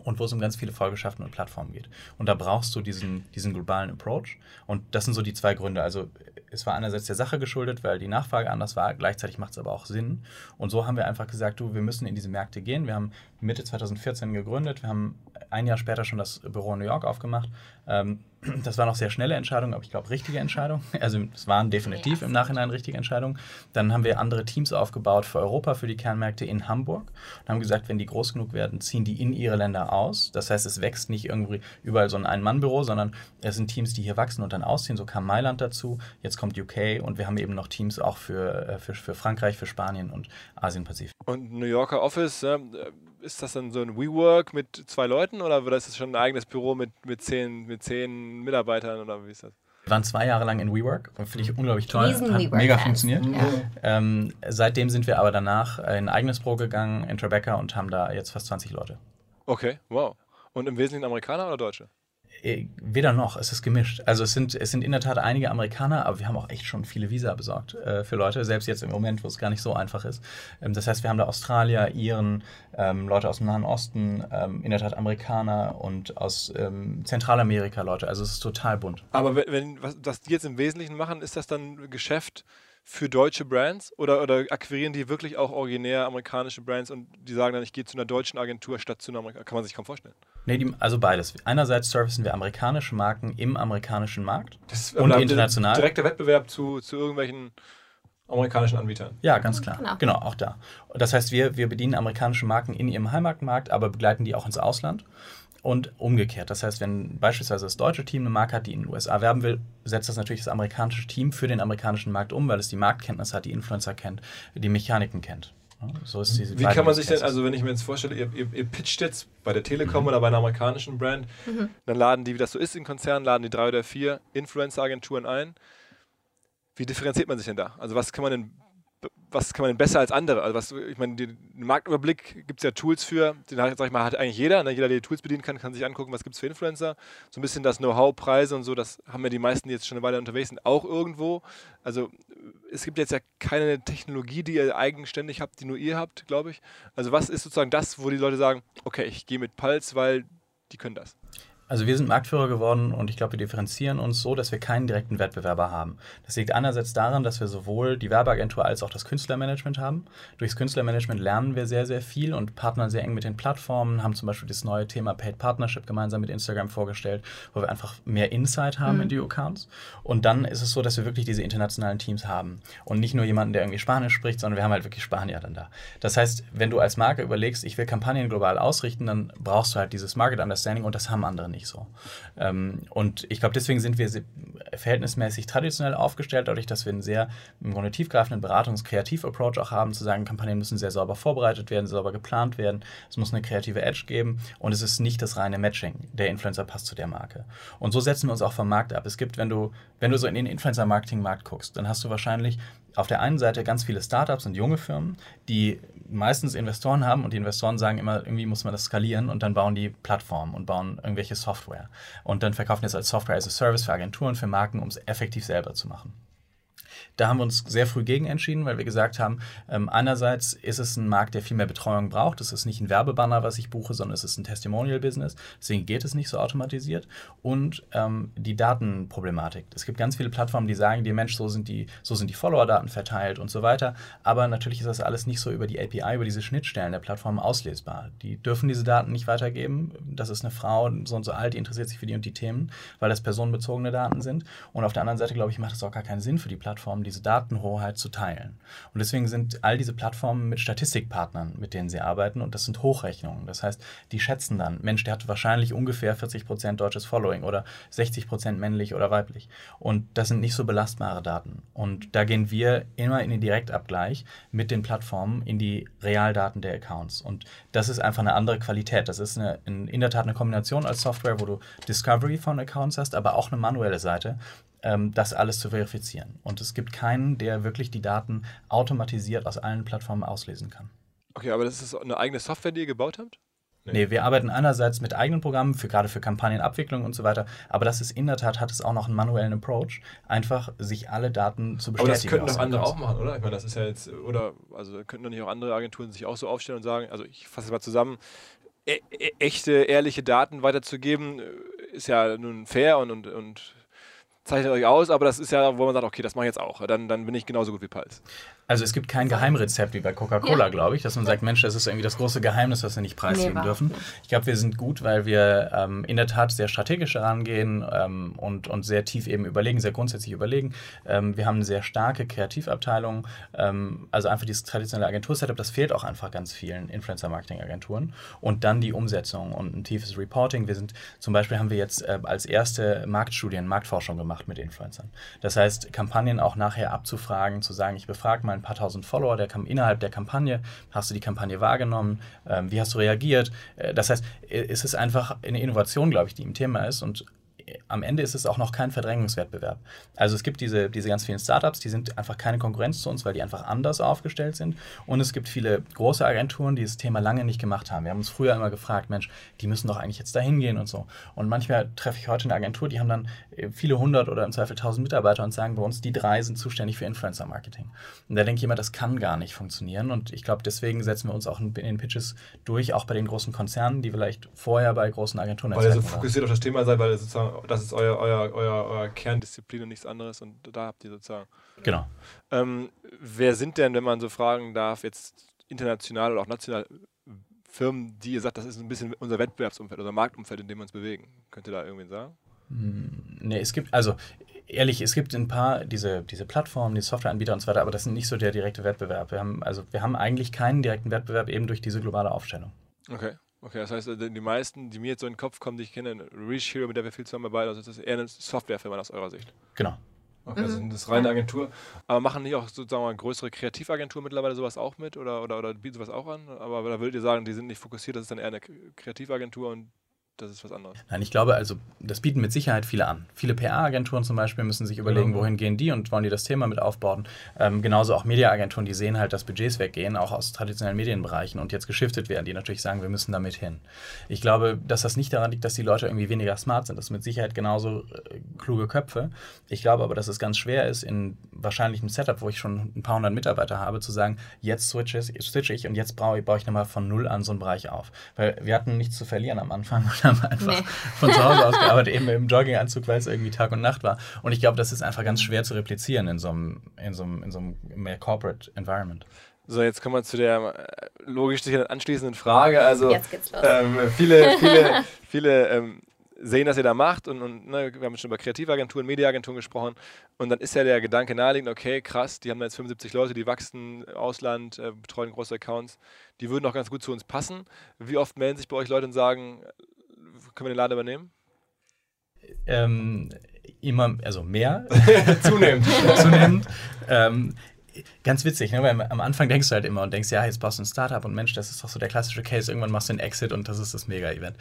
und wo es um ganz viele Folgeschaften und Plattformen geht. Und da brauchst du diesen, diesen globalen Approach. Und das sind so die zwei Gründe. Also es war einerseits der Sache geschuldet, weil die Nachfrage anders war, gleichzeitig macht es aber auch Sinn. Und so haben wir einfach gesagt, du, wir müssen in diese Märkte gehen. Wir haben Mitte 2014 gegründet, wir haben ein Jahr später schon das Büro in New York aufgemacht. Ähm, das war noch sehr schnelle Entscheidung, aber ich glaube richtige Entscheidung. Also es waren definitiv im Nachhinein richtige Entscheidungen. Dann haben wir andere Teams aufgebaut für Europa, für die Kernmärkte in Hamburg und haben gesagt, wenn die groß genug werden, ziehen die in ihre Länder aus. Das heißt, es wächst nicht irgendwie überall so ein Ein-Mann-Büro, sondern es sind Teams, die hier wachsen und dann ausziehen. So kam Mailand dazu, jetzt kommt UK und wir haben eben noch Teams auch für, äh, für, für Frankreich, für Spanien und Asien-Pazifik. Und New Yorker Office, äh, ist das dann so ein WeWork mit zwei Leuten oder ist das schon ein eigenes Büro mit, mit, zehn, mit zehn Mitarbeitern oder wie ist das? Wir waren zwei Jahre lang in WeWork und finde ich unglaublich toll. Hat mega funktioniert. Ja. Ähm, seitdem sind wir aber danach in ein eigenes Büro gegangen in Tribeca und haben da jetzt fast 20 Leute. Okay, wow. Und im Wesentlichen Amerikaner oder Deutsche? Äh, weder noch, es ist gemischt. Also es sind, es sind in der Tat einige Amerikaner, aber wir haben auch echt schon viele Visa besorgt äh, für Leute, selbst jetzt im Moment, wo es gar nicht so einfach ist. Ähm, das heißt, wir haben da Australier, Iren, ähm, Leute aus dem Nahen Osten, ähm, in der Tat Amerikaner und aus ähm, Zentralamerika Leute. Also es ist total bunt. Aber wenn, wenn was, was die jetzt im Wesentlichen machen, ist das dann Geschäft für deutsche Brands oder, oder akquirieren die wirklich auch originär amerikanische Brands und die sagen dann, ich gehe zu einer deutschen Agentur statt zu einer amerikanischen? Kann man sich kaum vorstellen. Nee, die, also beides. Einerseits servicen wir amerikanische Marken im amerikanischen Markt Das ist und international. Direkter Wettbewerb zu, zu irgendwelchen amerikanischen Anbietern. Ja, ganz klar. Genau. Genau, auch da. Das heißt, wir, wir bedienen amerikanische Marken in ihrem Heimatmarkt, aber begleiten die auch ins Ausland. Und umgekehrt. Das heißt, wenn beispielsweise das deutsche Team eine Marke hat, die in den USA werben will, setzt das natürlich das amerikanische Team für den amerikanischen Markt um, weil es die Marktkenntnis hat, die Influencer kennt, die Mechaniken kennt. So ist diese Wie kann man sich denn, also wenn ich mir jetzt vorstelle, ihr, ihr, ihr pitcht jetzt bei der Telekom oder bei einer amerikanischen Brand, dann laden die, wie das so ist in Konzernen, laden die drei oder vier Influencer-Agenturen ein. Wie differenziert man sich denn da? Also was kann man denn, was kann man denn besser als andere? Also was, ich meine, den Marktüberblick gibt es ja Tools für, den hat, sag ich mal, hat eigentlich jeder. Ne? Jeder, der die Tools bedienen kann, kann sich angucken, was gibt es für Influencer. So ein bisschen das Know-how, Preise und so, das haben ja die meisten, die jetzt schon eine Weile unterwegs sind, auch irgendwo. Also es gibt jetzt ja keine Technologie, die ihr eigenständig habt, die nur ihr habt, glaube ich. Also was ist sozusagen das, wo die Leute sagen, okay, ich gehe mit Pulse, weil die können das. Also wir sind Marktführer geworden und ich glaube, wir differenzieren uns so, dass wir keinen direkten Wettbewerber haben. Das liegt einerseits daran, dass wir sowohl die Werbeagentur als auch das Künstlermanagement haben. Durchs Künstlermanagement lernen wir sehr, sehr viel und partnern sehr eng mit den Plattformen, haben zum Beispiel das neue Thema Paid Partnership gemeinsam mit Instagram vorgestellt, wo wir einfach mehr Insight haben in die Accounts. Und dann ist es so, dass wir wirklich diese internationalen Teams haben und nicht nur jemanden, der irgendwie Spanisch spricht, sondern wir haben halt wirklich Spanier dann da. Das heißt, wenn du als Marke überlegst, ich will Kampagnen global ausrichten, dann brauchst du halt dieses Market Understanding und das haben andere nicht so. Ähm, und ich glaube, deswegen sind wir verhältnismäßig traditionell aufgestellt, dadurch, dass wir einen sehr im Grunde tiefgreifenden Beratungs-Kreativ-Approach auch haben, zu sagen, Kampagnen müssen sehr sauber vorbereitet werden, sauber geplant werden, es muss eine kreative Edge geben und es ist nicht das reine Matching, der Influencer passt zu der Marke. Und so setzen wir uns auch vom Markt ab. Es gibt, wenn du, wenn du so in den Influencer-Marketing-Markt guckst, dann hast du wahrscheinlich auf der einen Seite ganz viele Startups und junge Firmen, die meistens Investoren haben und die Investoren sagen immer, irgendwie muss man das skalieren und dann bauen die Plattformen und bauen irgendwelche Software. Und dann verkaufen es als Software as a Service für Agenturen, für Marken, um es effektiv selber zu machen. Da haben wir uns sehr früh gegen entschieden, weil wir gesagt haben, ähm, einerseits ist es ein Markt, der viel mehr Betreuung braucht. Es ist nicht ein Werbebanner, was ich buche, sondern es ist ein Testimonial-Business. Deswegen geht es nicht so automatisiert. Und ähm, die Datenproblematik. Es gibt ganz viele Plattformen, die sagen dir, Mensch, so sind die, so die Follower-Daten verteilt und so weiter. Aber natürlich ist das alles nicht so über die API, über diese Schnittstellen der Plattform auslesbar. Die dürfen diese Daten nicht weitergeben. Das ist eine Frau, so und so alt, die interessiert sich für die und die Themen, weil das personenbezogene Daten sind. Und auf der anderen Seite, glaube ich, macht es auch gar keinen Sinn für die Plattform, diese Datenhoheit zu teilen. Und deswegen sind all diese Plattformen mit Statistikpartnern, mit denen sie arbeiten. Und das sind Hochrechnungen. Das heißt, die schätzen dann, Mensch, der hat wahrscheinlich ungefähr 40% deutsches Following oder 60% männlich oder weiblich. Und das sind nicht so belastbare Daten. Und da gehen wir immer in den Direktabgleich mit den Plattformen in die Realdaten der Accounts. Und das ist einfach eine andere Qualität. Das ist eine, in, der Tat eine Kombination als Software, wo du Discovery von Accounts hast, aber auch eine manuelle Seite, das alles zu verifizieren. Und es gibt keinen, der wirklich die Daten automatisiert aus allen Plattformen auslesen kann. Okay, aber das ist eine eigene Software, die ihr gebaut habt? Nee, wir arbeiten einerseits mit eigenen Programmen, für, gerade für Kampagnenabwicklung und so weiter, aber das ist in der Tat, hat es auch noch einen manuellen Approach, einfach sich alle Daten zu Aber bestätigen. das könnten doch andere auch machen, oder? Ich meine, das ist ja jetzt, oder, also könnten doch nicht auch andere Agenturen sich auch so aufstellen und sagen, also ich fasse es mal zusammen, e e echte, ehrliche Daten weiterzugeben, äh, ist ja nun fair und, und, und zeichnet euch aus, aber das ist ja, wo man sagt, okay, das mache ich jetzt auch, dann, dann bin ich genauso gut wie Pulse. Also es gibt kein Geheimrezept wie bei Coca-Cola, Ja. glaube ich, dass man sagt, Mensch, das ist irgendwie das große Geheimnis, was wir nicht preisgeben Nee, dürfen. Ich glaube, wir sind gut, weil wir ähm, in der Tat sehr strategisch herangehen ähm, und, und sehr tief eben überlegen, sehr grundsätzlich überlegen. Ähm, wir haben eine sehr starke Kreativabteilung, ähm, also einfach dieses traditionelle Agentur-Setup, das fehlt auch einfach ganz vielen Influencer-Marketing-Agenturen. Und dann die Umsetzung und ein tiefes Reporting. Wir sind, zum Beispiel haben wir jetzt äh, als erste Marktstudien, Marktforschung gemacht mit Influencern. Das heißt, Kampagnen auch nachher abzufragen, zu sagen, ich befrage mal ein paar tausend Follower der, Kam- innerhalb der Kampagne, hast du die Kampagne wahrgenommen, ähm, wie hast du reagiert? Äh, das heißt, es ist einfach eine Innovation, glaube ich, die im Thema ist. Und am Ende ist es auch noch kein Verdrängungswettbewerb. Also es gibt diese, diese ganz vielen Startups, die sind einfach keine Konkurrenz zu uns, weil die einfach anders aufgestellt sind. Und es gibt viele große Agenturen, die das Thema lange nicht gemacht haben. Wir haben uns früher immer gefragt, Mensch, die müssen doch eigentlich jetzt dahin gehen und so. Und manchmal treffe ich heute eine Agentur, die haben dann äh, viele hundert oder im Zweifel tausend Mitarbeiter und sagen bei uns, die drei sind zuständig für Influencer-Marketing. Und da denke ich immer, das kann gar nicht funktionieren. Und ich glaube, deswegen setzen wir uns auch in den Pitches durch, auch bei den großen Konzernen, die vielleicht vorher bei großen Agenturen Weil ihr so fokussiert auf das Thema seid, weil sozusagen, das ist euer, euer, euer, euer Kerndisziplin und nichts anderes und da habt ihr sozusagen. Genau. Ähm, wer sind denn, wenn man so fragen darf, jetzt international oder auch national Firmen, die ihr sagt, das ist ein bisschen unser Wettbewerbsumfeld, unser Marktumfeld, in dem wir uns bewegen? Könnt ihr da irgendwie sagen? Nee, es gibt, also ehrlich, es gibt ein paar diese, diese Plattformen, die Softwareanbieter und so weiter, aber das sind nicht so der direkte Wettbewerb. Wir haben, also wir haben eigentlich keinen direkten Wettbewerb eben durch diese globale Aufstellung. Okay. Okay, das heißt, die meisten, die mir jetzt so in den Kopf kommen, die ich kenne, Reach Hero, mit der wir viel zusammenarbeiten, also das ist eher eine Softwarefirma aus eurer Sicht. Genau. Okay, also das ist reine Agentur. Aber machen nicht auch sozusagen mal größere Kreativagenturen mittlerweile sowas auch mit oder, oder, oder bieten sowas auch an? Aber da würdet ihr sagen, die sind nicht fokussiert, das ist dann eher eine Kreativagentur und das ist was anderes. Nein, ich glaube, also das bieten mit Sicherheit viele an. Viele PR-Agenturen zum Beispiel müssen sich überlegen, genau. wohin gehen die und wollen die das Thema mit aufbauen. Ähm, genauso auch Media-Agenturen, die sehen halt, dass Budgets weggehen, auch aus traditionellen Medienbereichen und jetzt geschiftet werden, die natürlich sagen, wir müssen damit hin. Ich glaube, dass das nicht daran liegt, dass die Leute irgendwie weniger smart sind. Das sind mit Sicherheit genauso äh, kluge Köpfe. Ich glaube aber, dass es ganz schwer ist, in wahrscheinlich einem Setup, wo ich schon ein paar hundert Mitarbeiter habe, zu sagen, jetzt switche ich und jetzt baue, baue ich nochmal von null an so einen Bereich auf. Weil wir hatten nichts zu verlieren am Anfang haben einfach nee. von zu Hause aus gearbeitet, eben im Jogginganzug, weil es irgendwie Tag und Nacht war. Und ich glaube, das ist einfach ganz schwer zu replizieren in so einem, in so einem, in so einem mehr Corporate Environment. So, jetzt kommen wir zu der äh, logisch anschließenden Frage. Also, jetzt geht's los. Ähm, viele, viele, viele ähm, sehen, was ihr da macht und, und ne, wir haben schon über Kreativagenturen, Mediaagenturen gesprochen und dann ist ja der Gedanke naheliegend, okay, krass, die haben jetzt 75 Leute, die wachsen, Ausland, äh, betreuen große Accounts, die würden auch ganz gut zu uns passen. Wie oft melden sich bei euch Leute und sagen, können wir den Laden übernehmen? Ähm, immer, also mehr. Zunehmend. Zunehmend. Ähm, ganz witzig, ne? weil am Anfang denkst du halt immer und denkst, ja, jetzt baust du ein Startup und Mensch, das ist doch so der klassische Case, irgendwann machst du einen Exit und das ist das Mega-Event.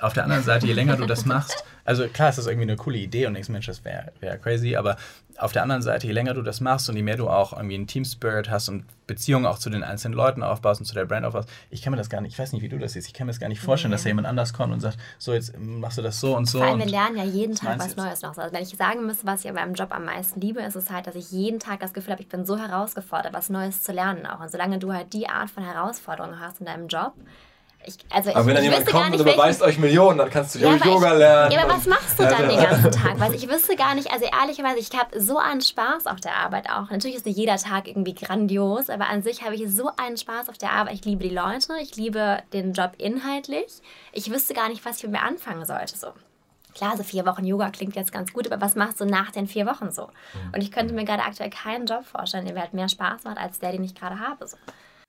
Auf der anderen Seite, je länger du das machst, also klar, es ist irgendwie eine coole Idee und denkst, Mensch, das wäre wär crazy, aber auf der anderen Seite, je länger du das machst und je mehr du auch irgendwie einen Team Spirit hast und Beziehungen auch zu den einzelnen Leuten aufbaust und zu der Brand aufbaust, ich kann mir das gar nicht, ich weiß nicht, wie du das siehst, ich kann mir das gar nicht vorstellen, nee. dass da jemand anders kommt und sagt, so jetzt machst du das so und so. Vor allem, wir lernen ja jeden Tag was Neues noch. Also wenn ich sagen müsste, was ich an meinem Job am meisten liebe, ist es halt, dass ich jeden Tag das Gefühl habe, ich bin so herausgefordert, was Neues zu lernen auch. Und solange du halt die Art von Herausforderung hast in deinem Job, ich, also aber ich, wenn dann jemand kommt und überweist euch Millionen, dann kannst du ja, Yoga ich, lernen. Ja, aber was machst du dann den ganzen Tag? Weil ich wüsste gar nicht, also ehrlicherweise, ich habe so einen Spaß auf der Arbeit auch. Natürlich ist nicht jeder Tag irgendwie grandios, aber an sich habe ich so einen Spaß auf der Arbeit. Ich liebe die Leute, ich liebe den Job inhaltlich. Ich wüsste gar nicht, was ich mit mir anfangen sollte. So. Klar, so vier Wochen Yoga klingt jetzt ganz gut, aber was machst du nach den vier Wochen so? Und ich könnte mir gerade aktuell keinen Job vorstellen, der mir halt mehr Spaß macht als der, den ich gerade habe. So.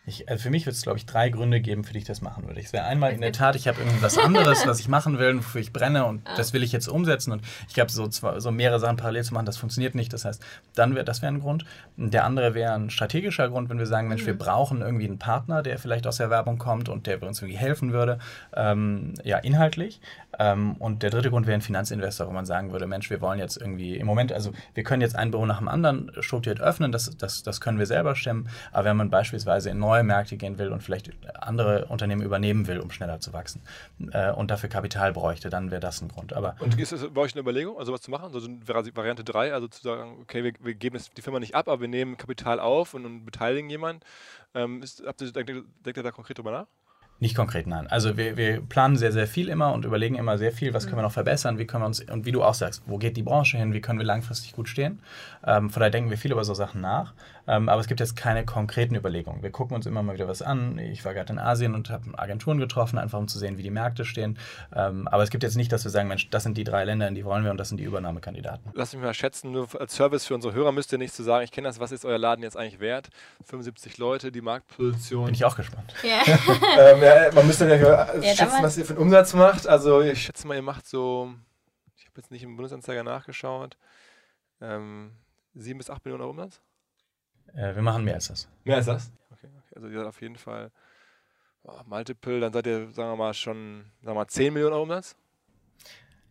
Ich, also für mich wird es, glaube ich, drei Gründe geben, für die ich das machen würde. Es wäre einmal in der Tat, ich habe irgendwas anderes, was ich machen will, wofür ich brenne und ah. das will ich jetzt umsetzen. Und ich habe so, so mehrere Sachen parallel zu machen, das funktioniert nicht. Das heißt, dann wäre das wäre ein Grund. Der andere wäre ein strategischer Grund, wenn wir sagen, Mensch, mhm. wir brauchen irgendwie einen Partner, der vielleicht aus der Werbung kommt und der uns irgendwie helfen würde, ähm, ja, inhaltlich. Ähm, und der dritte Grund wäre ein Finanzinvestor, wo man sagen würde, Mensch, wir wollen jetzt irgendwie im Moment, also wir können jetzt ein Büro nach dem anderen strukturiert öffnen, das, das, das können wir selber stemmen. Aber wenn man beispielsweise in neue Märkte gehen will und vielleicht andere Unternehmen übernehmen will, um schneller zu wachsen äh, und dafür Kapital bräuchte, dann wäre das ein Grund. Aber und ist es bei euch eine Überlegung, also was zu machen? Also Variante 3, also zu sagen, okay, wir, wir geben die Firma nicht ab, aber wir nehmen Kapital auf und, und beteiligen jemanden. Ähm, ist, habt ihr, denkt, denkt ihr da konkret drüber nach? Nicht konkret, nein. Also wir, wir planen sehr, sehr viel immer und überlegen immer sehr viel, was können wir noch verbessern, wie können wir uns, und wie du auch sagst, wo geht die Branche hin, wie können wir langfristig gut stehen. Ähm, von daher denken wir viel über so Sachen nach. Ähm, aber es gibt jetzt keine konkreten Überlegungen. Wir gucken uns immer mal wieder was an. Ich war gerade in Asien und habe Agenturen getroffen, einfach um zu sehen, wie die Märkte stehen. Ähm, aber es gibt jetzt nicht, dass wir sagen, Mensch, das sind die drei Länder, in die wollen wir und das sind die Übernahmekandidaten. Lass mich mal schätzen, nur als Service für unsere Hörer müsst ihr nicht zu sagen, ich kenne das, was ist euer Laden jetzt eigentlich wert? 75 Leute, die Marktposition. Bin ich auch gespannt. Yeah. ähm, ja, man müsste ja, ja schätzen, was ihr für einen Umsatz macht. Also ich schätze mal, ihr macht so, ich habe jetzt nicht im Bundesanzeiger nachgeschaut, ähm, 7 bis 8 Millionen Euro Umsatz? Äh, wir machen mehr als das. Mehr als das? Okay, okay. Also ihr seid auf jeden Fall oh, Multiple, dann seid ihr, sagen wir mal, schon sagen wir mal, 10 Millionen Euro Umsatz?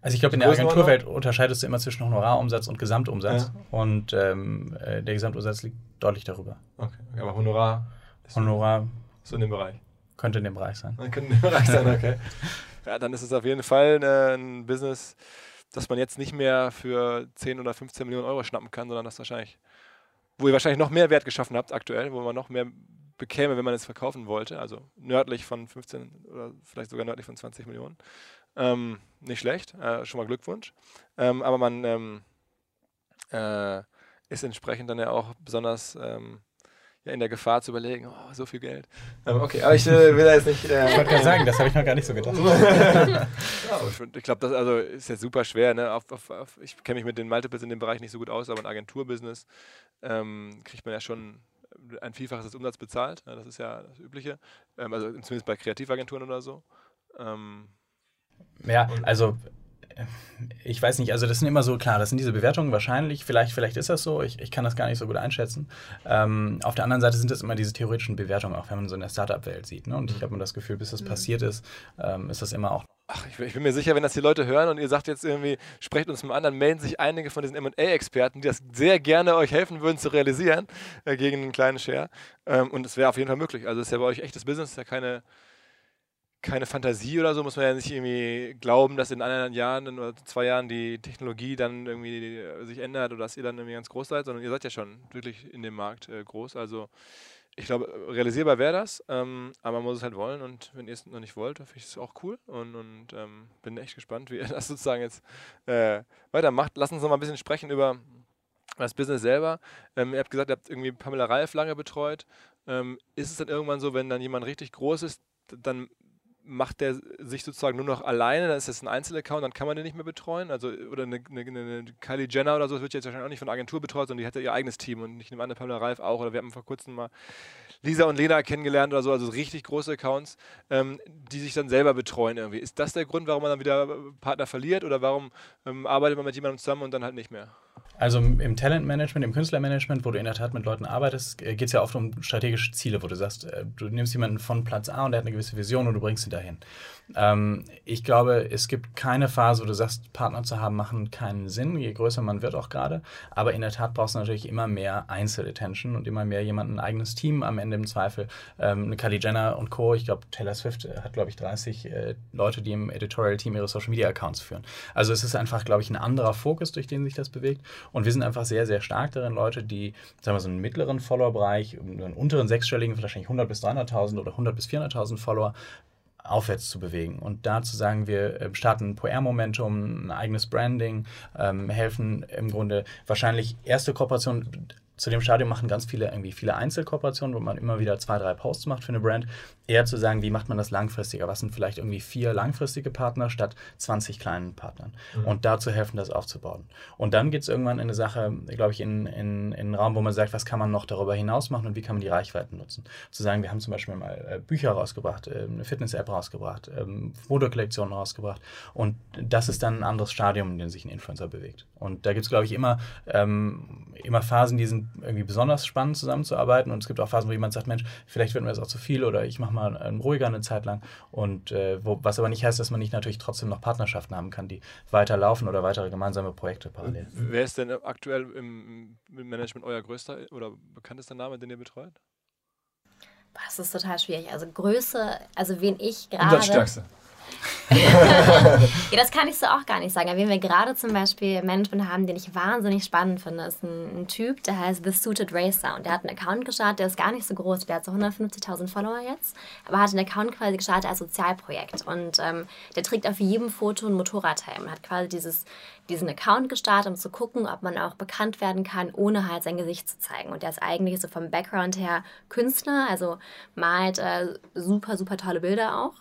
Also ich glaube, in der Agenturwelt unterscheidest du immer zwischen Honorarumsatz und Gesamtumsatz. Ja. Und ähm, äh, der Gesamtumsatz liegt deutlich darüber. Okay, aber Honorar? Honorar. So in dem Bereich. Könnte in dem Bereich sein. Könnte in dem Bereich sein, okay. ja, dann ist es auf jeden Fall ein Business, das man jetzt nicht mehr für 10 oder 15 Millionen Euro schnappen kann, sondern das wahrscheinlich, wo ihr wahrscheinlich noch mehr Wert geschaffen habt aktuell, wo man noch mehr bekäme, wenn man es verkaufen wollte. Also nördlich von 15 oder vielleicht sogar nördlich von 20 Millionen. Ähm, nicht schlecht, äh, schon mal Glückwunsch. Ähm, aber man ähm, äh, ist entsprechend dann ja auch besonders ähm, in der Gefahr zu überlegen, oh, so viel Geld. Ähm, okay, aber ich äh, will da jetzt nicht. Äh, ich wollte gerade sagen, das habe ich noch gar nicht so gedacht. ja, ich, ich glaube, das also ist jetzt super schwer. Ne? Auf, auf, auf, ich kenne mich mit den Multiples in dem Bereich nicht so gut aus, aber ein Agenturbusiness ähm, kriegt man ja schon ein Vielfaches des Umsatzes bezahlt. Ja, das ist ja das Übliche. Ähm, also zumindest bei Kreativagenturen oder so. Ähm, ja, also ich weiß nicht, also das sind immer so, klar, das sind diese Bewertungen wahrscheinlich, vielleicht, vielleicht ist das so, ich, ich kann das gar nicht so gut einschätzen. Ähm, auf der anderen Seite sind das immer diese theoretischen Bewertungen, auch wenn man so in der Startup-Welt sieht. Ne? Und ich mhm. habe mir das Gefühl, bis das mhm. passiert ist, ähm, ist das immer auch Ach, ich, ich, bin mir sicher, wenn das die Leute hören und ihr sagt jetzt irgendwie, sprecht uns mal an, dann melden sich einige von diesen MA-Experten, die das sehr gerne euch helfen würden zu realisieren äh, gegen einen kleinen Share. Ähm, und es wäre auf jeden Fall möglich. Also es ist ja bei euch echtes Business, es ist ja keine, keine Fantasie oder so, muss man ja nicht irgendwie glauben, dass in anderen Jahren oder zwei Jahren die Technologie dann irgendwie sich ändert oder dass ihr dann irgendwie ganz groß seid, sondern ihr seid ja schon wirklich in dem Markt äh, groß. Also ich glaube, realisierbar wäre das, ähm, aber man muss es halt wollen und wenn ihr es noch nicht wollt, finde ich es auch cool und, und ähm, bin echt gespannt, wie ihr das sozusagen jetzt äh, weitermacht. Lass uns noch mal ein bisschen sprechen über das Business selber. Ähm, ihr habt gesagt, ihr habt irgendwie Pamela Ralf lange betreut. Ähm, ist es dann irgendwann so, wenn dann jemand richtig groß ist, dann macht der sich sozusagen nur noch alleine, dann ist das ein Einzelaccount, dann kann man den nicht mehr betreuen. Also, oder eine, eine, eine Kylie Jenner oder so, das wird jetzt wahrscheinlich auch nicht von einer Agentur betreut, sondern die hat ja ihr eigenes Team und nicht eine andere Pamela Reif auch. Oder wir haben vor kurzem mal Lisa und Lena kennengelernt oder so, also richtig große Accounts, ähm, die sich dann selber betreuen irgendwie. Ist das der Grund, warum man dann wieder Partner verliert oder warum ähm, arbeitet man mit jemandem zusammen und dann halt nicht mehr? Also im Talentmanagement, im Künstlermanagement, wo du in der Tat mit Leuten arbeitest, äh, geht es ja oft um strategische Ziele, wo du sagst, äh, du nimmst jemanden von Platz A und der hat eine gewisse Vision und du bringst ihn dahin. Ähm, ich glaube, es gibt keine Phase, wo du sagst, Partner zu haben, machen keinen Sinn, je größer man wird auch gerade. Aber in der Tat brauchst du natürlich immer mehr Einzelattention und immer mehr jemanden, ein eigenes Team am Ende im Zweifel. Ähm, eine Kylie Jenner und Co., ich glaube, Taylor Swift hat, glaube ich, 30 äh, Leute, die im Editorial-Team ihre Social-Media-Accounts führen. Also es ist einfach, glaube ich, ein anderer Fokus, durch den sich das bewegt. Und wir sind einfach sehr, sehr stark darin, Leute, die, sagen wir so einen mittleren Follower-Bereich, einen unteren sechsstelligen, wahrscheinlich 100 bis 300.000 oder 100 bis 400.000 Follower, aufwärts zu bewegen. Und da zu sagen, wir äh, starten ein PR-Momentum, ein eigenes Branding, ähm, helfen im Grunde wahrscheinlich erste Kooperation zu dem Stadium machen ganz viele irgendwie viele Einzelkooperationen, wo man immer wieder zwei, drei Posts macht für eine Brand eher zu sagen, wie macht man das langfristiger? Was sind vielleicht irgendwie vier langfristige Partner statt 20 kleinen Partnern? Mhm. Und dazu helfen, das aufzubauen. Und dann geht es irgendwann in eine Sache, glaube ich, in, in, in einen Raum, wo man sagt, was kann man noch darüber hinaus machen und wie kann man die Reichweiten nutzen? Zu sagen, wir haben zum Beispiel mal äh, Bücher rausgebracht, äh, eine Fitness-App rausgebracht, ähm, Fotokollektionen rausgebracht. Und das ist dann ein anderes Stadium, in dem sich ein Influencer bewegt. Und da gibt es, glaube ich, immer, ähm, immer Phasen, die sind irgendwie besonders spannend zusammenzuarbeiten. Und es gibt auch Phasen, wo jemand sagt, Mensch, vielleicht wird mir das auch zu viel oder ich mache mal ähm, ruhiger eine Zeit lang. Und äh, wo, was aber nicht heißt, dass man nicht natürlich trotzdem noch Partnerschaften haben kann, die weiterlaufen oder weitere gemeinsame Projekte parallel. Wer ist denn aktuell im, im Management euer größter oder bekanntester Name, den ihr betreut? Das ist total schwierig. Also Größe, also wen ich gerade. Stärkste. ja, das kann ich so auch gar nicht sagen. Aber wenn wir gerade zum Beispiel Management haben, den ich wahnsinnig spannend finde, ist ein, ein, Typ, der heißt The Suited Racer. Und der hat einen Account gestartet, der ist gar nicht so groß. Der hat so 150.000 Follower jetzt. Aber hat einen Account quasi gestartet als Sozialprojekt. Und ähm, der trägt auf jedem Foto ein Motorradhelm. Hat quasi dieses, diesen Account gestartet, um zu gucken, ob man auch bekannt werden kann, ohne halt sein Gesicht zu zeigen. Und der ist eigentlich so vom Background her Künstler, also malt äh, super, super tolle Bilder auch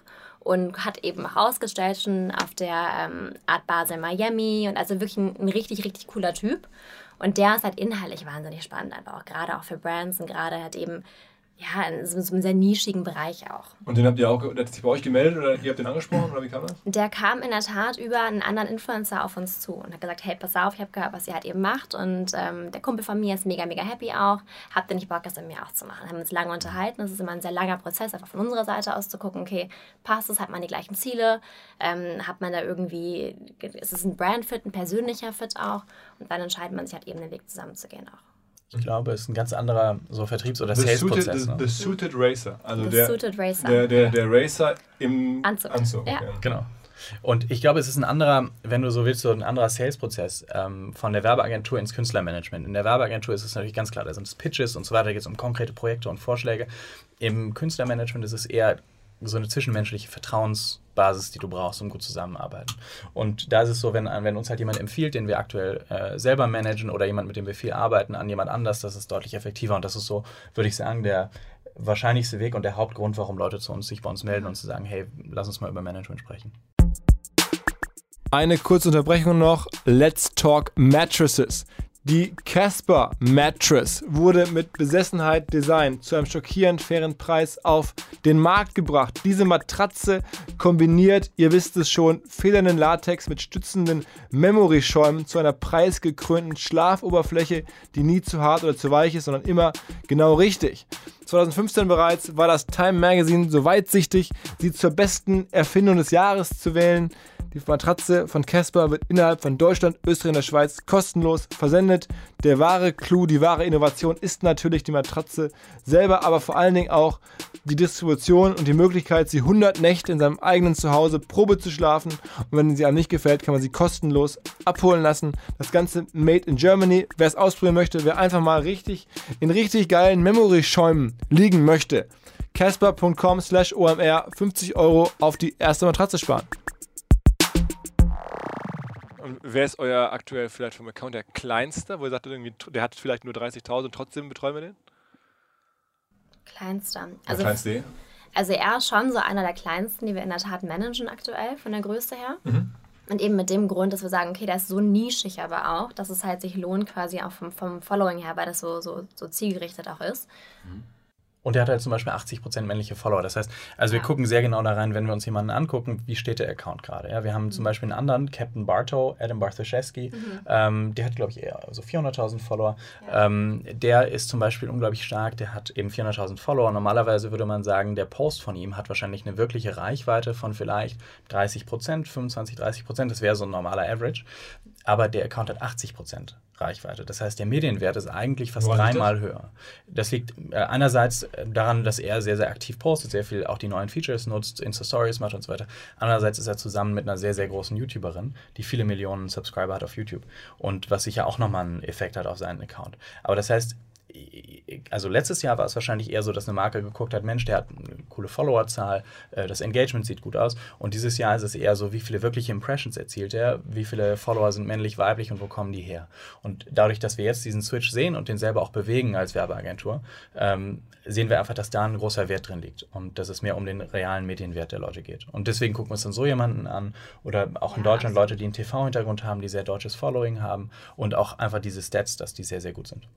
und hat eben auch ausgestellt schon auf der ähm, Art Basel Miami und also wirklich ein, ein, richtig, richtig cooler Typ. Und der ist halt inhaltlich wahnsinnig spannend, aber auch gerade auch für Brands und gerade halt eben ja, in so, so einem sehr nischigen Bereich auch. Und den habt ihr auch, der hat sich bei euch gemeldet oder ihr habt den angesprochen oder wie kam das? Der kam in der Tat über einen anderen Influencer auf uns zu und hat gesagt, hey, pass auf, ich habe gehört, was ihr halt eben macht und ähm, der Kumpel von mir ist mega, mega happy auch. Habt ihr nicht Bock, das in mir auch zu machen? Haben uns lange unterhalten. Das ist immer ein sehr langer Prozess, einfach von unserer Seite aus zu gucken, okay, passt es, hat man die gleichen Ziele, ähm, hat man da irgendwie, ist es ein Brandfit, ein persönlicher Fit auch und dann entscheidet man sich halt eben den Weg zusammenzugehen auch. Ich glaube, es ist ein ganz anderer so Vertriebs- oder The Sales-Prozess. suited, Ne? the, the suited Racer. Also The der, Suited Racer. Der, der, der Racer im Anzug. Anzug. Ja. Genau. Und ich glaube, es ist ein anderer, wenn du so willst, so ein anderer Sales-Prozess ähm, von der Werbeagentur ins Künstlermanagement. In der Werbeagentur ist es natürlich ganz klar, da sind es Pitches und so weiter, da geht es um konkrete Projekte und Vorschläge. Im Künstlermanagement ist es eher so eine zwischenmenschliche Vertrauensbasis, die du brauchst, um gut zusammenzuarbeiten. Und da ist es so, wenn, wenn uns halt jemand empfiehlt, den wir aktuell äh, selber managen oder jemand, mit dem wir viel arbeiten, an jemand anders, das ist deutlich effektiver. Und das ist so, würde ich sagen, der wahrscheinlichste Weg und der Hauptgrund, warum Leute zu uns sich bei uns melden und zu sagen, hey, lass uns mal über Management sprechen. Eine kurze Unterbrechung noch. Let's talk Mattresses. Die Casper Mattress wurde mit Besessenheit designt, zu einem schockierend fairen Preis auf den Markt gebracht. Diese Matratze kombiniert, ihr wisst es schon, federnden Latex mit stützenden Memory-Schäumen zu einer preisgekrönten Schlafoberfläche, die nie zu hart oder zu weich ist, sondern immer genau richtig. 2015 bereits war das Time Magazine so weitsichtig, sie zur besten Erfindung des Jahres zu wählen. Die Matratze von Casper wird innerhalb von Deutschland, Österreich und der Schweiz kostenlos versendet. Der wahre Clou, die wahre Innovation ist natürlich die Matratze selber, aber vor allen Dingen auch die Distribution und die Möglichkeit, sie 100 Nächte in seinem eigenen Zuhause Probe zu schlafen. Und wenn sie einem nicht gefällt, kann man sie kostenlos abholen lassen. Das Ganze made in Germany. Wer es ausprobieren möchte, wer einfach mal richtig in richtig geilen Memory-Schäumen liegen möchte, casper.com slash omr 50 Euro auf die erste Matratze sparen. Und wer ist euer aktuell vielleicht vom Account der kleinste, wo ihr sagt, irgendwie, der hat vielleicht nur 30.000 und trotzdem betreuen wir den? Kleinster. Also, kleinste? also er ist schon so einer der kleinsten, die wir in der Tat managen aktuell, von der Größe her. Und eben mit dem Grund, dass wir sagen, okay, der ist so nischig aber auch, dass es halt sich lohnt quasi auch vom, vom Following her, weil das so, so, so zielgerichtet auch ist. Und der hat halt zum Beispiel 80% männliche Follower. Das heißt, also wir Ja. gucken sehr genau da rein, wenn wir uns jemanden angucken, wie steht der Account gerade. Ja, wir haben zum Beispiel einen anderen, Captain Bartow, Adam Bartoszewski, ähm, der hat, glaube ich, eher so 400.000 Follower. Ähm, der ist zum Beispiel unglaublich stark, der hat eben 400.000 Follower. Normalerweise würde man sagen, der Post von ihm hat wahrscheinlich eine wirkliche Reichweite von vielleicht 30%, 25, 30%. Das wäre so ein normaler Average. Aber der Account hat 80% Reichweite. Das heißt, der Medienwert ist eigentlich fast Woran dreimal höher. Das liegt äh, einerseits daran, dass er sehr, sehr aktiv postet, sehr viel auch die neuen Features nutzt, Insta-Stories macht und so weiter. Andererseits ist er zusammen mit einer sehr, sehr großen YouTuberin, die viele Millionen Subscriber hat auf YouTube. Und was sicher auch nochmal einen Effekt hat auf seinen Account. Aber das heißt, also letztes Jahr war es wahrscheinlich eher so, dass eine Marke geguckt hat, Mensch, der hat eine coole Followerzahl, äh, das Engagement sieht gut aus. Und dieses Jahr ist es eher so, wie viele wirkliche Impressions erzielt er, wie viele Follower sind männlich, weiblich und wo kommen die her. Und dadurch, dass wir jetzt diesen Switch sehen und den selber auch bewegen als Werbeagentur, ähm, sehen wir einfach, dass da ein großer Wert drin liegt und dass es mehr um den realen Medienwert der Leute geht. Und deswegen gucken wir uns dann so jemanden an oder auch in Ja, Deutschland Leute, die einen TV-Hintergrund haben, die sehr deutsches Following haben und auch einfach diese Stats, dass die sehr, sehr gut sind.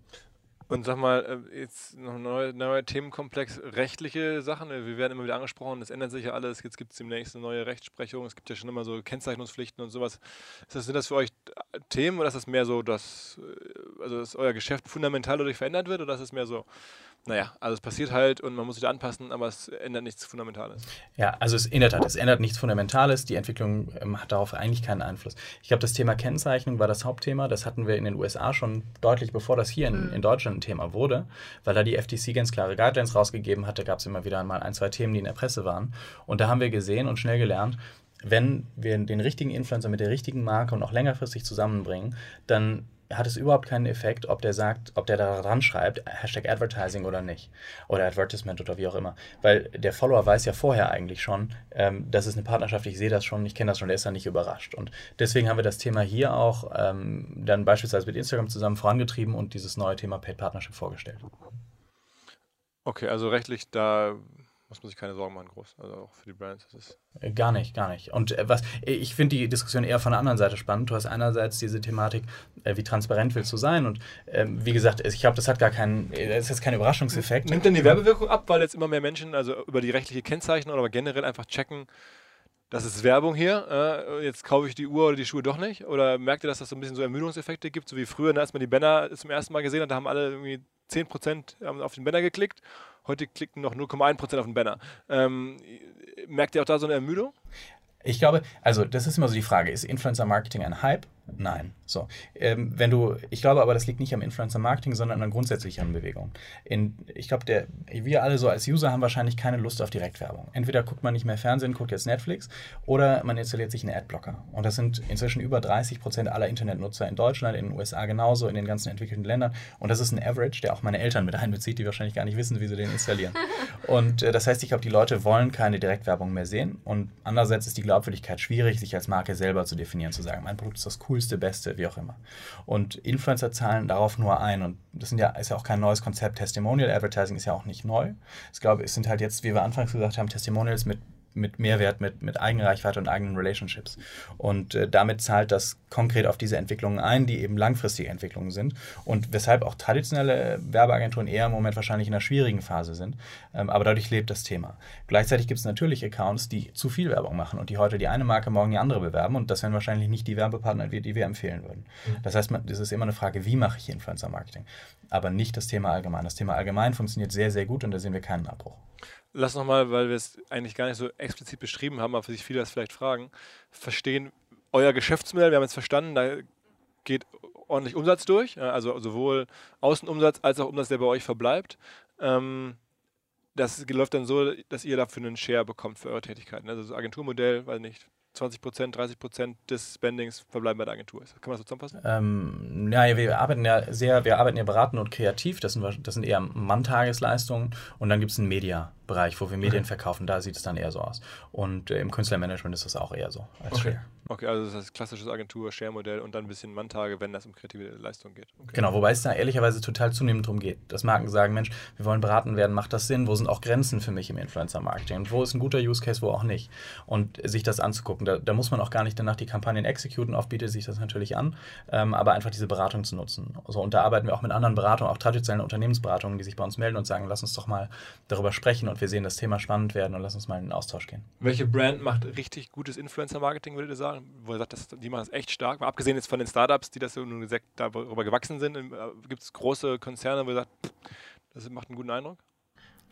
Und sag mal, äh, jetzt noch ein neuer, neuer Themenkomplex, rechtliche Sachen. äh, Wir werden immer wieder angesprochen, es ändert sich ja alles. Jetzt gibt es demnächst eine neue Rechtsprechung. Es gibt ja schon immer so Kennzeichnungspflichten und sowas. Ist das, sind das für euch äh, Themen oder ist das mehr so, dass, also dass euer Geschäft fundamental dadurch verändert wird oder ist es mehr so, naja, also es passiert halt und man muss sich da anpassen, aber es ändert nichts Fundamentales? Ja, also es in der Tat, es ändert nichts Fundamentales. Die Entwicklung ähm, hat darauf eigentlich keinen Einfluss. Ich glaube, das Thema Kennzeichnung war das Hauptthema. Das hatten wir in den USA schon deutlich, bevor das hier in, in Deutschland ein Thema wurde, weil da die FTC ganz klare Guidelines rausgegeben hat. Da gab es immer wieder mal ein, zwei Themen, die in der Presse waren. Und da haben wir gesehen und schnell gelernt, wenn wir den richtigen Influencer mit der richtigen Marke und auch längerfristig zusammenbringen, dann hat es überhaupt keinen Effekt, ob der sagt, ob der da dran schreibt, Hashtag Advertising oder nicht. Oder Advertisement oder wie auch immer. Weil der Follower weiß ja vorher eigentlich schon, ähm, das ist eine Partnerschaft, ich sehe das schon, ich kenne das schon, der ist da nicht überrascht. Und deswegen haben wir das Thema hier auch ähm, dann beispielsweise mit Instagram zusammen vorangetrieben und dieses neue Thema Paid Partnership vorgestellt. Okay, also rechtlich da muss man sich keine Sorgen machen, groß. Also auch für die Brands. Das ist äh, gar nicht, gar nicht. Und äh, was ich finde die Diskussion eher von der anderen Seite spannend. Du hast einerseits diese Thematik, äh, wie transparent willst du sein? Und ähm, wie gesagt, ich glaube, das hat gar keinen, das ist jetzt kein Überraschungseffekt. Nimmt denn die Werbewirkung ab, weil jetzt immer mehr Menschen also über die rechtliche Kennzeichnung oder generell einfach checken, das ist Werbung hier, äh, jetzt kaufe ich die Uhr oder die Schuhe doch nicht? Oder merkt ihr, dass das so ein bisschen so Ermüdungseffekte gibt, so wie früher, ne, als man die Banner zum ersten Mal gesehen hat, da haben alle irgendwie 10% auf den Banner geklickt, heute klicken noch 0,1% auf den Banner. Ähm, merkt ihr auch da so eine Ermüdung? Ich glaube, also das ist immer so die Frage, ist Influencer Marketing ein Hype Nein. So. Ähm, wenn du, ich glaube aber, das liegt nicht am Influencer-Marketing, sondern an grundsätzlichen Bewegungen. In, ich glaube, wir alle so als User haben wahrscheinlich keine Lust auf Direktwerbung. Entweder guckt man nicht mehr Fernsehen, guckt jetzt Netflix oder man installiert sich einen Adblocker. Und das sind inzwischen über 30 Prozent aller Internetnutzer in Deutschland, in den USA genauso, in den ganzen entwickelten Ländern. Und das ist ein Average, der auch meine Eltern mit einbezieht, die wahrscheinlich gar nicht wissen, wie sie den installieren. Und äh, das heißt, ich glaube, die Leute wollen keine Direktwerbung mehr sehen. Und andererseits ist die Glaubwürdigkeit schwierig, sich als Marke selber zu definieren, zu sagen, mein Produkt ist das cool coolste, beste, wie auch immer. Und Influencer zahlen darauf nur ein. Und das ja, ist ja auch kein neues Konzept. Testimonial Advertising ist ja auch nicht neu. Ich glaube, es sind halt jetzt, wie wir anfangs gesagt haben, Testimonials mit mit Mehrwert, mit, mit Eigenreichweite und eigenen Relationships. Und äh, damit zahlt das konkret auf diese Entwicklungen ein, die eben langfristige Entwicklungen sind und weshalb auch traditionelle Werbeagenturen eher im Moment wahrscheinlich in einer schwierigen Phase sind. Ähm, aber dadurch lebt das Thema. Gleichzeitig gibt es natürlich Accounts, die zu viel Werbung machen und die heute die eine Marke, morgen die andere bewerben und das wären wahrscheinlich nicht die Werbepartner, die wir empfehlen würden. Mhm. Das heißt, es ist immer eine Frage, wie mache ich Influencer-Marketing? Aber nicht das Thema allgemein. Das Thema allgemein funktioniert sehr, sehr gut und da sehen wir keinen Abbruch lass nochmal, weil wir es eigentlich gar nicht so explizit beschrieben haben, aber für sich viele das vielleicht fragen, verstehen euer Geschäftsmodell, wir haben jetzt verstanden, da geht ordentlich Umsatz durch, also sowohl Außenumsatz als auch Umsatz, der bei euch verbleibt. Ähm, das läuft dann so, dass ihr dafür einen Share bekommt für eure Tätigkeiten. Also das Agenturmodell, weiß nicht, 20 Prozent, 30 Prozent des Spendings verbleiben bei der Agentur. Kann man das so zusammenfassen? Ähm, ja, wir arbeiten ja sehr, wir arbeiten ja beratend und kreativ. Das sind, das sind eher Manntagesleistungen. Und dann gibt es einen Media-Bereich, wo wir Medien okay. verkaufen. Da sieht es dann eher so aus. Und äh, im Künstlermanagement ist das auch eher so als okay. Share. Okay, also das ist klassisches Agentur-Share-Modell und dann ein bisschen Manntage, wenn das um kreative Leistung geht. Okay. Genau, wobei es da ehrlicherweise total zunehmend darum geht, dass Marken sagen, Mensch, wir wollen beraten werden, macht das Sinn? Wo sind auch Grenzen für mich im Influencer-Marketing? Und wo ist ein guter Use-Case, wo auch nicht? Und sich das anzugucken. Da, da, muss man auch gar nicht danach die Kampagnen exekuten, oft bietet sich das natürlich an, ähm, aber einfach diese Beratung zu nutzen. So, und da arbeiten wir auch mit anderen Beratungen, auch traditionellen Unternehmensberatungen, die sich bei uns melden und sagen, lass uns doch mal darüber sprechen und wir sehen das Thema spannend werden und lass uns mal in den Austausch gehen. Welche Brand macht richtig gutes Influencer-Marketing, würdet ihr sagen? Wo ihr sagt, das die machen das echt stark. Mal abgesehen jetzt von den Startups, die das so darüber gewachsen sind, äh, gibt es große Konzerne, wo ihr sagt, das macht einen guten Eindruck?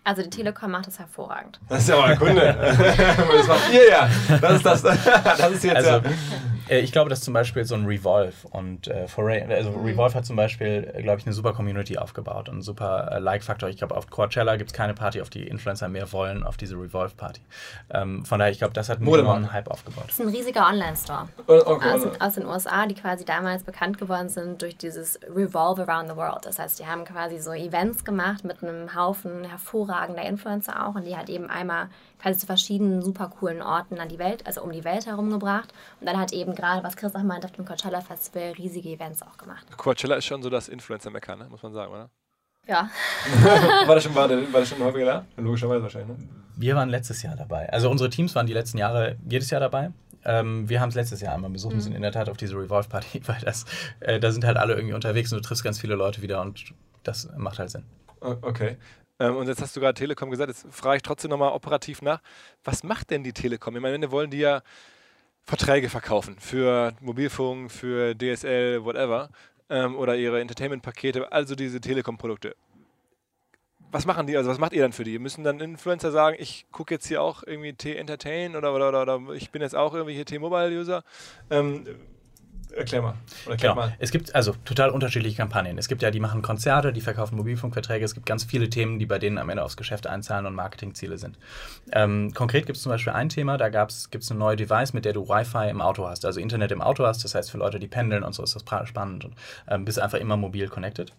Also die Telekom macht das hervorragend. Das ist ja mal ein Kunde. das macht ihr ja. Das ist, das, das ist jetzt also, ja. Äh, ich glaube, dass zum Beispiel so ein Revolve und äh, Foray, also mhm. Revolve hat zum Beispiel, glaube ich, eine super Community aufgebaut und einen super äh, Like-Faktor. Ich glaube, auf Coachella gibt es keine Party, auf die Influencer mehr wollen, auf diese Revolve-Party. Ähm, von daher, ich glaube, das hat einen enormen Hype aufgebaut. Das ist ein riesiger Online-Store okay, aus, aus, den USA, die quasi damals bekannt geworden sind durch dieses Revolve Around the World. Das heißt, die haben quasi so Events gemacht mit einem Haufen hervorragender Influencer auch und die hat eben einmal quasi zu verschiedenen super coolen Orten an die Welt, also um die Welt herum gebracht. Und dann hat eben gerade, was Chris auch meint, auf dem Coachella Festival riesige Events auch gemacht. Coachella ist schon so das Influencer-Mecker, ne? muss man sagen, oder? Ja. war, das schon, war, war das schon häufiger da? Logischerweise wahrscheinlich, ne? Wir waren letztes Jahr dabei. Also unsere Teams waren die letzten Jahre jedes Jahr dabei. Ähm, wir haben es letztes Jahr einmal besucht und mhm. sind in der Tat auf diese Revolve-Party, weil das, äh, da sind halt alle irgendwie unterwegs und du triffst ganz viele Leute wieder und das macht halt Sinn. Okay. Ähm, und jetzt hast du gerade Telekom gesagt, jetzt frage ich trotzdem nochmal operativ nach. Was macht denn die Telekom? Ich meine, wir wollen die ja Verträge verkaufen für Mobilfunk, für DSL, whatever, ähm, oder ihre Entertainment-Pakete, also diese Telekom-Produkte. Was machen die, also was macht ihr dann für die? Müssen dann Influencer sagen, ich gucke jetzt hier auch irgendwie T-Entertain oder, oder, oder, oder, ich bin jetzt auch irgendwie hier T-Mobile-User? Ähm, Erklär mal. Erklär genau. mal. Es gibt also total unterschiedliche Kampagnen. Es gibt ja, die machen Konzerte, die verkaufen Mobilfunkverträge. Es gibt ganz viele Themen, die bei denen am Ende aufs Geschäft einzahlen und Marketingziele sind. Ähm, konkret gibt es zum Beispiel ein Thema, da gibt es eine neue Device, mit der du Wi-Fi im Auto hast, also Internet im Auto hast. Das heißt, für Leute, die pendeln und so ist das spannend und ähm, bist einfach immer mobil connected.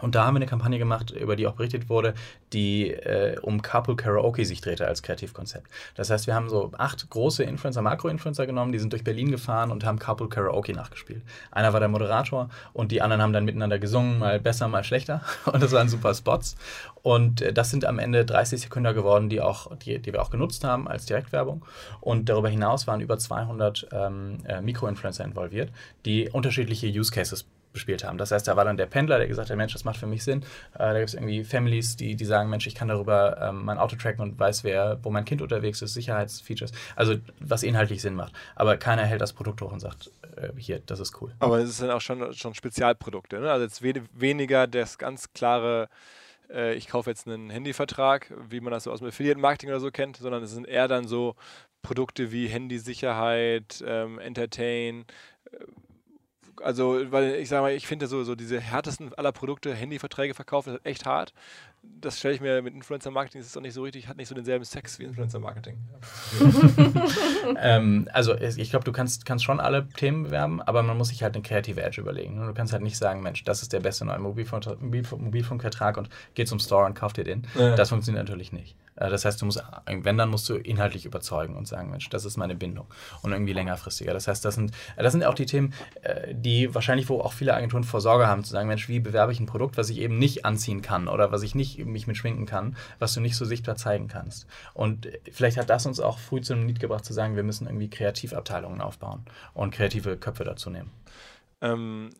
Und da haben wir eine Kampagne gemacht, über die auch berichtet wurde, die äh, um Carpool Karaoke sich drehte als Kreativkonzept. Das heißt, wir haben so acht große Influencer, Makro-Influencer genommen, die sind durch Berlin gefahren und haben Carpool Karaoke nachgespielt. Einer war der Moderator und die anderen haben dann miteinander gesungen, mal besser, mal schlechter. Und das waren super Spots. Und äh, das sind am Ende 30 Sekunden geworden, die, auch, die, die wir auch genutzt haben als Direktwerbung. Und darüber hinaus waren über 200 ähm, äh, Mikro-Influencer involviert, die unterschiedliche Use Cases bespielt haben. Das heißt, da war dann der Pendler, der gesagt hat, Mensch, das macht für mich Sinn. Äh, da gibt es irgendwie Families, die, die sagen, Mensch, ich kann darüber ähm, mein Auto tracken und weiß, wer, wo mein Kind unterwegs ist, Sicherheitsfeatures. Also was inhaltlich Sinn macht. Aber keiner hält das Produkt hoch und sagt, äh, hier, das ist cool. Aber es sind auch schon, schon Spezialprodukte. Ne? Also jetzt we weniger das ganz klare äh, ich kaufe jetzt einen Handyvertrag, wie man das so aus dem Affiliate-Marketing oder so kennt, sondern es sind eher dann so Produkte wie Handysicherheit, ähm, Entertain, äh, also, weil ich sage mal, ich finde so, so diese härtesten aller Produkte, Handyverträge verkaufen, das ist echt hart. Das stelle ich mir mit Influencer-Marketing, das ist doch nicht so richtig, hat nicht so denselben Sex wie Influencer-Marketing. ähm, also, ich glaube, du kannst, kannst schon alle Themen bewerben, aber man muss sich halt eine kreative Edge überlegen. Du kannst halt nicht sagen, Mensch, das ist der beste neue Mobilfunk Mobilfunkvertrag und geh zum Store und kauf dir den. Ja. Das funktioniert natürlich nicht. Äh, das heißt, du musst, wenn, dann musst du inhaltlich überzeugen und sagen, Mensch, das ist meine Bindung. Und irgendwie längerfristiger. Das heißt, das sind, das sind auch die Themen, äh, die wahrscheinlich, wo auch viele Agenturen vor Sorge haben, zu sagen, Mensch, wie bewerbe ich ein Produkt, was ich eben nicht anziehen kann oder was ich nicht mich mit schminken kann, was du nicht so sichtbar zeigen kannst. Und vielleicht hat das uns auch früh zu einem Lied gebracht, zu sagen, wir müssen irgendwie Kreativabteilungen aufbauen und kreative Köpfe dazu nehmen. Ähm,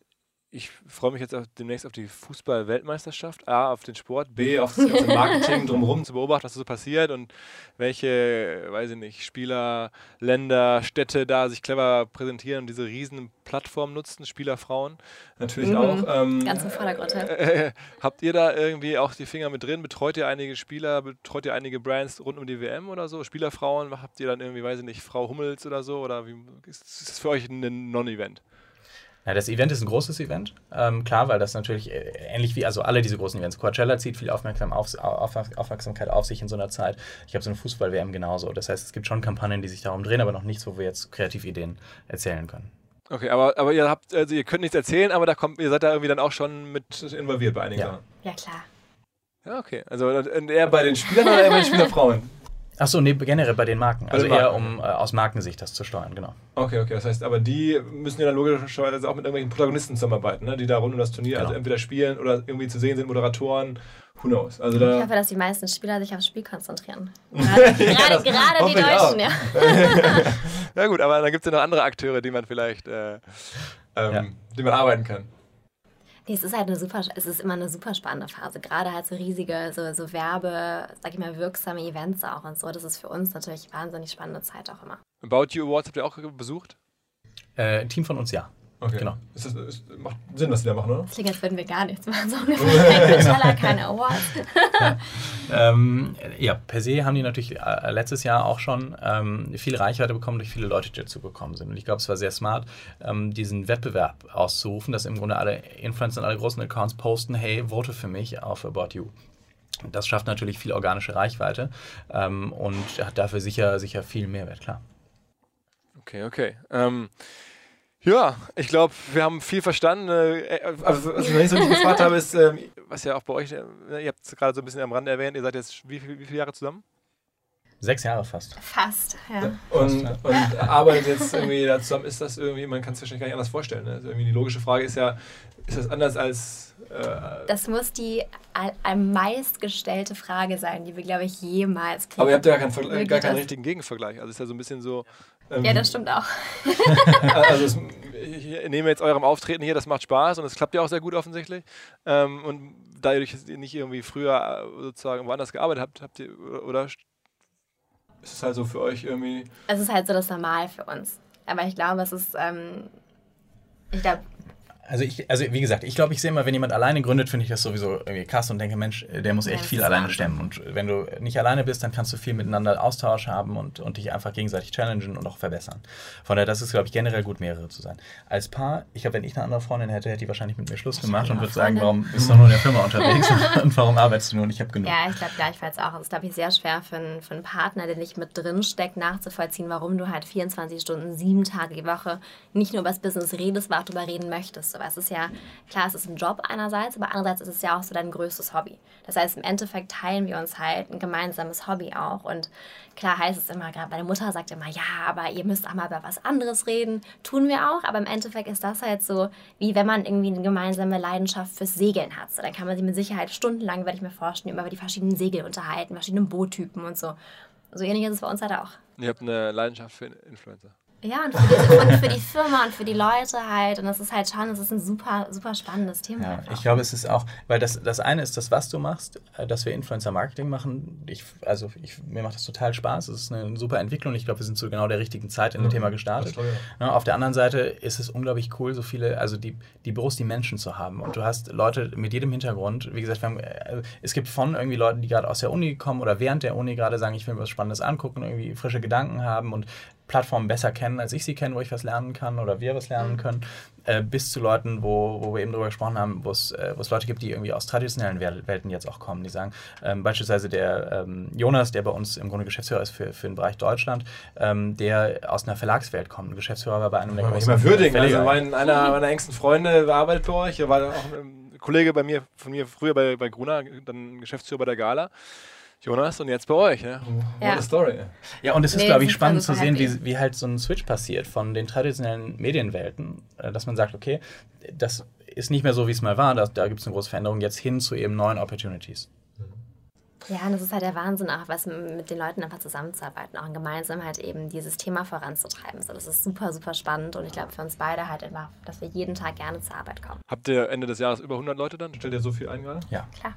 ich freue mich jetzt auch demnächst auf die Fußball-Weltmeisterschaft. A, auf den Sport, B, auf das ganze Marketing drumherum zu beobachten, was so passiert und welche, weiß ich nicht, Spieler, Länder, Städte da sich clever präsentieren und diese riesen Plattform nutzen, Spielerfrauen natürlich mhm. auch. Ähm, Ganz im Vordergrund. Äh, äh, habt ihr da irgendwie auch die Finger mit drin? Betreut ihr einige Spieler, betreut ihr einige Brands rund um die WM oder so? Spielerfrauen, habt ihr dann irgendwie, weiß ich nicht, Frau Hummels oder so? Oder wie, ist das für euch ein Non-Event? Ja, das Event ist ein großes Event, ähm, klar, weil das natürlich äh, ähnlich wie also alle diese großen Events. Coachella zieht viel Aufmerksam auf, auf, Aufmerksamkeit auf sich in so einer Zeit. Ich habe so eine Fußball-WM genauso. Das heißt, es gibt schon Kampagnen, die sich darum drehen, aber noch nichts, wo wir jetzt Kreativideen erzählen können. Okay, aber, aber ihr habt, also ihr könnt nichts erzählen, aber da kommt, ihr seid da irgendwie dann auch schon mit involviert bei einigen ja. Sachen. Ja, klar. Ja, okay. Also eher bei den Spielern oder eher bei den Spielerfrauen? Achso, nee, generell bei den Marken. Also eher um äh, aus Markensicht das zu steuern, genau. Okay, okay. Das heißt, aber die müssen ja dann logischerweise auch mit irgendwelchen Protagonisten zusammenarbeiten, ne? die da rund um das Turnier genau. also entweder spielen oder irgendwie zu sehen sind, Moderatoren. Who knows? Also da ich hoffe, dass die meisten Spieler sich aufs Spiel konzentrieren. Gerade, ja, gerade die Deutschen, ja. ja gut, aber dann gibt es ja noch andere Akteure, die man vielleicht, äh, ähm, ja. die man arbeiten kann. Nee, es ist halt eine super, es ist immer eine super spannende Phase. Gerade halt so riesige, so, so Werbe, sag ich mal, wirksame Events auch und so. Das ist für uns natürlich wahnsinnig spannende Zeit auch immer. About You Awards habt ihr auch besucht? Äh, ein Team von uns, ja. Okay. Genau. Ist das, ist, macht Sinn, was die da machen, oder? Das klingt, als würden wir gar nichts machen. So. Coachella, keine Awards. ja. Ähm, ja, per se haben die natürlich äh, letztes Jahr auch schon ähm, viel Reichweite bekommen durch viele Leute, die dazu gekommen sind. Und ich glaube, es war sehr smart, ähm, diesen Wettbewerb auszurufen, dass im Grunde alle Influencer und alle großen Accounts posten, hey, vote für mich auf About You. Das schafft natürlich viel organische Reichweite ähm, und hat dafür sicher, sicher viel Mehrwert, klar. Okay, okay. Ja, ich glaube, wir haben viel verstanden. Äh, also, was ich noch nicht so nicht gefragt habe, ist, ähm, was ja auch bei euch, äh, ihr habt es gerade so ein bisschen am Rande erwähnt, ihr seid jetzt wie, wie viele Jahre zusammen? Sechs Jahre fast. Fast, ja. Und, und arbeitet jetzt irgendwie da zusammen, ist das irgendwie, man kann es sich wahrscheinlich gar nicht anders vorstellen. Ne? Also irgendwie die logische Frage ist ja, ist das anders als. Äh das muss die am meistgestellte Frage sein, die wir, glaube ich, jemals kriegen. Aber ihr habt ja gar keinen, gar keinen richtigen Gegenvergleich. Also es ist ja so ein bisschen so. Ähm, ja, das stimmt auch. also es, ich nehme jetzt eurem Auftreten hier, das macht Spaß und es klappt ja auch sehr gut offensichtlich. Ähm, und dadurch, dass ihr nicht irgendwie früher äh, sozusagen woanders gearbeitet habt, habt ihr, oder ist es halt so für euch irgendwie. Es ist halt so das Normal für uns. Aber ich glaube, es ist, ähm, ich glaube, also, ich, also wie gesagt, ich glaube, ich sehe immer, wenn jemand alleine gründet, finde ich das sowieso irgendwie krass und denke, Mensch, der muss echt ja, viel alleine stemmen. Und wenn du nicht alleine bist, dann kannst du viel miteinander Austausch haben und, und dich einfach gegenseitig challengen und auch verbessern. Von daher, das ist, glaube ich, generell gut, mehrere zu sein. Als Paar, ich glaube, wenn ich eine andere Freundin hätte, hätte die wahrscheinlich mit mir Schluss gemacht und würde sagen, warum bist du nur in der Firma unterwegs und warum arbeitest du nur und ich habe genug. Ja, ich glaube gleichfalls auch. Es ist, glaube ich, sehr schwer für einen, für einen Partner, der nicht mit drin steckt, nachzuvollziehen, warum du halt 24 Stunden, sieben Tage die Woche nicht nur über das Business redest, aber auch darüber reden möchtest. Weil es ist ja, klar, es ist ein Job einerseits, aber andererseits ist es ja auch so dein größtes Hobby. Das heißt, im Endeffekt teilen wir uns halt ein gemeinsames Hobby auch. Und klar heißt es immer, gerade meine Mutter sagt immer, ja, aber ihr müsst auch mal über was anderes reden. Tun wir auch, aber im Endeffekt ist das halt so, wie wenn man irgendwie eine gemeinsame Leidenschaft fürs Segeln hat. So, dann kann man sich mit Sicherheit stundenlang, werde ich mir vorstellen, über die verschiedenen Segel unterhalten, verschiedene Boottypen und so. So ähnlich ist es bei uns halt auch. Ihr habt eine Leidenschaft für Influencer. Ja, und für, die, und für, die, Firma und für die Leute halt. Und das ist halt schon, das ist ein super, super spannendes Thema. Ja, ich glaube, es ist auch, weil das, das eine ist das, was du machst, äh, dass wir Influencer-Marketing machen. Ich, also ich, mir macht das total Spaß. Es ist eine super Entwicklung. Ich glaube, wir sind zu genau der richtigen Zeit in dem mhm. Thema gestartet. Ja, auf der anderen Seite ist es unglaublich cool, so viele, also die, die Büros, die Menschen zu haben. Und du hast Leute mit jedem Hintergrund. Wie gesagt, haben, äh, es gibt von irgendwie Leuten, die gerade aus der Uni kommen oder während der Uni gerade sagen, ich will mir was Spannendes angucken, irgendwie frische Gedanken haben und Plattformen besser kennen, als ich sie kenne, wo ich was lernen kann oder wir was lernen mhm. können, äh, bis zu Leuten, wo, wo wir eben darüber gesprochen haben, wo es äh, Leute gibt, die irgendwie aus traditionellen Welten jetzt auch kommen, die sagen, ähm, beispielsweise der ähm, Jonas, der bei uns im Grunde Geschäftsführer ist für, für den Bereich Deutschland, ähm, der aus einer Verlagswelt kommt, Geschäftsführer war bei einem der großen Ich würdigen, also mein, einer meiner engsten Freunde arbeitet bei euch, er war auch ein Kollege bei mir, von mir früher bei, bei Gruna, dann Geschäftsführer bei der Gala. Jonas, und jetzt bei euch. Ne? Ja. What a story. Ja, und es ist, nee, glaube ich, spannend zu sehen, wie, wie halt so ein Switch passiert von den traditionellen Medienwelten, äh, dass man sagt, okay, das ist nicht mehr so, wie es mal war, da, da gibt es eine große Veränderung, jetzt hin zu eben neuen Opportunities. Ja, und das ist halt der Wahnsinn, auch was mit den Leuten einfach zusammenzuarbeiten, auch gemeinsam halt eben dieses Thema voranzutreiben. So, das ist super, super spannend und ich glaube für uns beide halt einfach, dass wir jeden Tag gerne zur Arbeit kommen. Habt ihr Ende des Jahres über 100 Leute dann? Stellt ihr so viel ein gerade? Ja. Klar.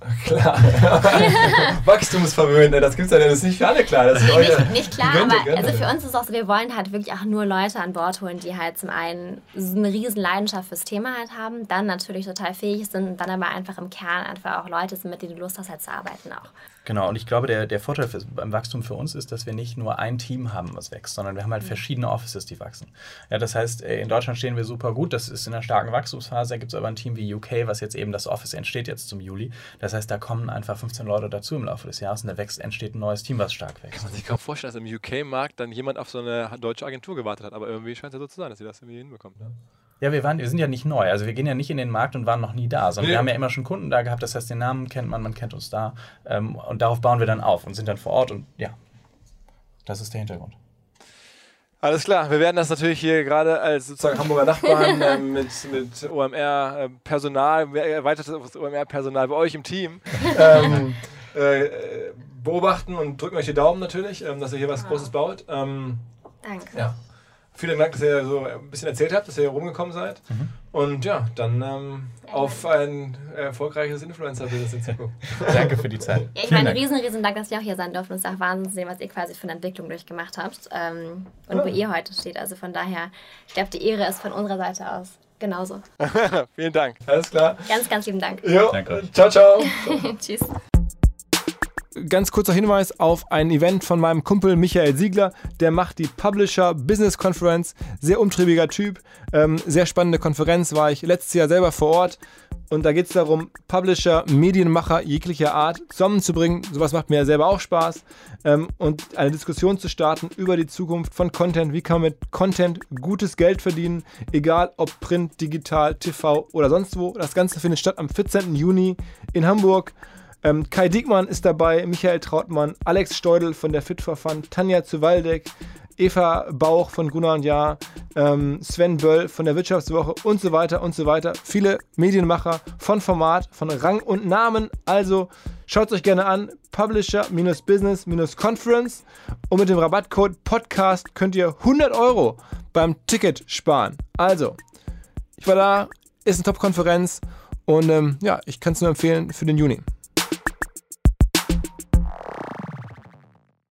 Klar. Wachstumsvermögen, das gibt es ja das ist nicht für alle klar. Das ist nicht, nicht klar, Gönte, aber also für uns ist es auch so, wir wollen halt wirklich auch nur Leute an Bord holen, die halt zum einen eine riesen Leidenschaft fürs Thema halt haben, dann natürlich total fähig sind, dann aber einfach im Kern einfach auch Leute sind, mit denen du Lust hast halt zu arbeiten auch. Genau, und ich glaube, der, der Vorteil für, beim Wachstum für uns ist, dass wir nicht nur ein Team haben, was wächst, sondern wir haben halt mhm. verschiedene Offices, die wachsen. Ja, das heißt, äh, in Deutschland stehen wir super gut, das ist in einer starken Wachstumsphase. Da gibt es aber ein Team wie UK, was jetzt eben das Office entsteht jetzt zum Juli. Das heißt, da kommen einfach 15 Leute dazu im Laufe des Jahres und da wächst, entsteht ein neues Team, was stark wächst. Kann man sich kaum vorstellen, dass im UK-Markt dann jemand auf so eine deutsche Agentur gewartet hat, aber irgendwie scheint es ja so zu sein, dass sie das irgendwie hinbekommt. Ne? Ja, wir, waren, wir sind ja nicht neu. Also wir gehen ja nicht in den Markt und waren noch nie da, sondern nee. wir haben ja immer schon Kunden da gehabt. Das heißt, den Namen kennt man, man kennt uns da. Ähm, und darauf bauen wir dann auf und sind dann vor Ort. Und ja, das ist der Hintergrund. Alles klar, wir werden das natürlich hier gerade als sozusagen Hamburger Nachbarn äh, mit, mit OMR-Personal, erweitertes OMR-Personal bei euch im Team ähm, äh, beobachten und drücken euch die Daumen natürlich, ähm, dass ihr hier was Großes baut. Ähm, Danke. Ja. Vielen Dank, dass ihr so ein bisschen erzählt habt, dass ihr hier rumgekommen seid. Mhm. Und ja, dann ähm, auf ein erfolgreiches Influencer-Business in Zukunft. Danke für die Zeit. Ja, ich meine, riesen, riesen Dank, dass wir auch hier sein durften. Es ist auch Wahnsinn zu sehen, was ihr quasi für eine Entwicklung durchgemacht habt ähm, und ja. wo ihr heute steht. Also von daher, ich glaube, die Ehre ist von unserer Seite aus genauso. Vielen Dank. Alles klar. Ganz, ganz lieben Dank. Jo. Danke. Ciao, ciao. Tschüss ganz kurzer Hinweis auf ein Event von meinem Kumpel Michael Siegler. Der macht die Publisher Business Conference. Sehr umtriebiger Typ. Ähm, sehr spannende Konferenz. War ich letztes Jahr selber vor Ort. Und da geht es darum, Publisher, Medienmacher jeglicher Art zusammenzubringen. Sowas macht mir ja selber auch Spaß. Ähm, und eine Diskussion zu starten über die Zukunft von Content. Wie kann man mit Content gutes Geld verdienen? Egal ob Print, Digital, TV oder sonst wo. Das Ganze findet statt am 14. Juni in Hamburg. Ähm, Kai Diekmann ist dabei, Michael Trautmann, Alex Steudel von der Fit for Fun, Tanja Zuwaldeck, Eva Bauch von Gunnar und Jahr, ähm, Sven Böll von der Wirtschaftswoche und so weiter und so weiter. Viele Medienmacher von Format, von Rang und Namen. Also schaut es euch gerne an. Publisher-Business-Conference. Und mit dem Rabattcode Podcast könnt ihr 100 Euro beim Ticket sparen. Also, ich war da, ist eine Top-Konferenz und ähm, ja, ich kann es nur empfehlen für den Juni.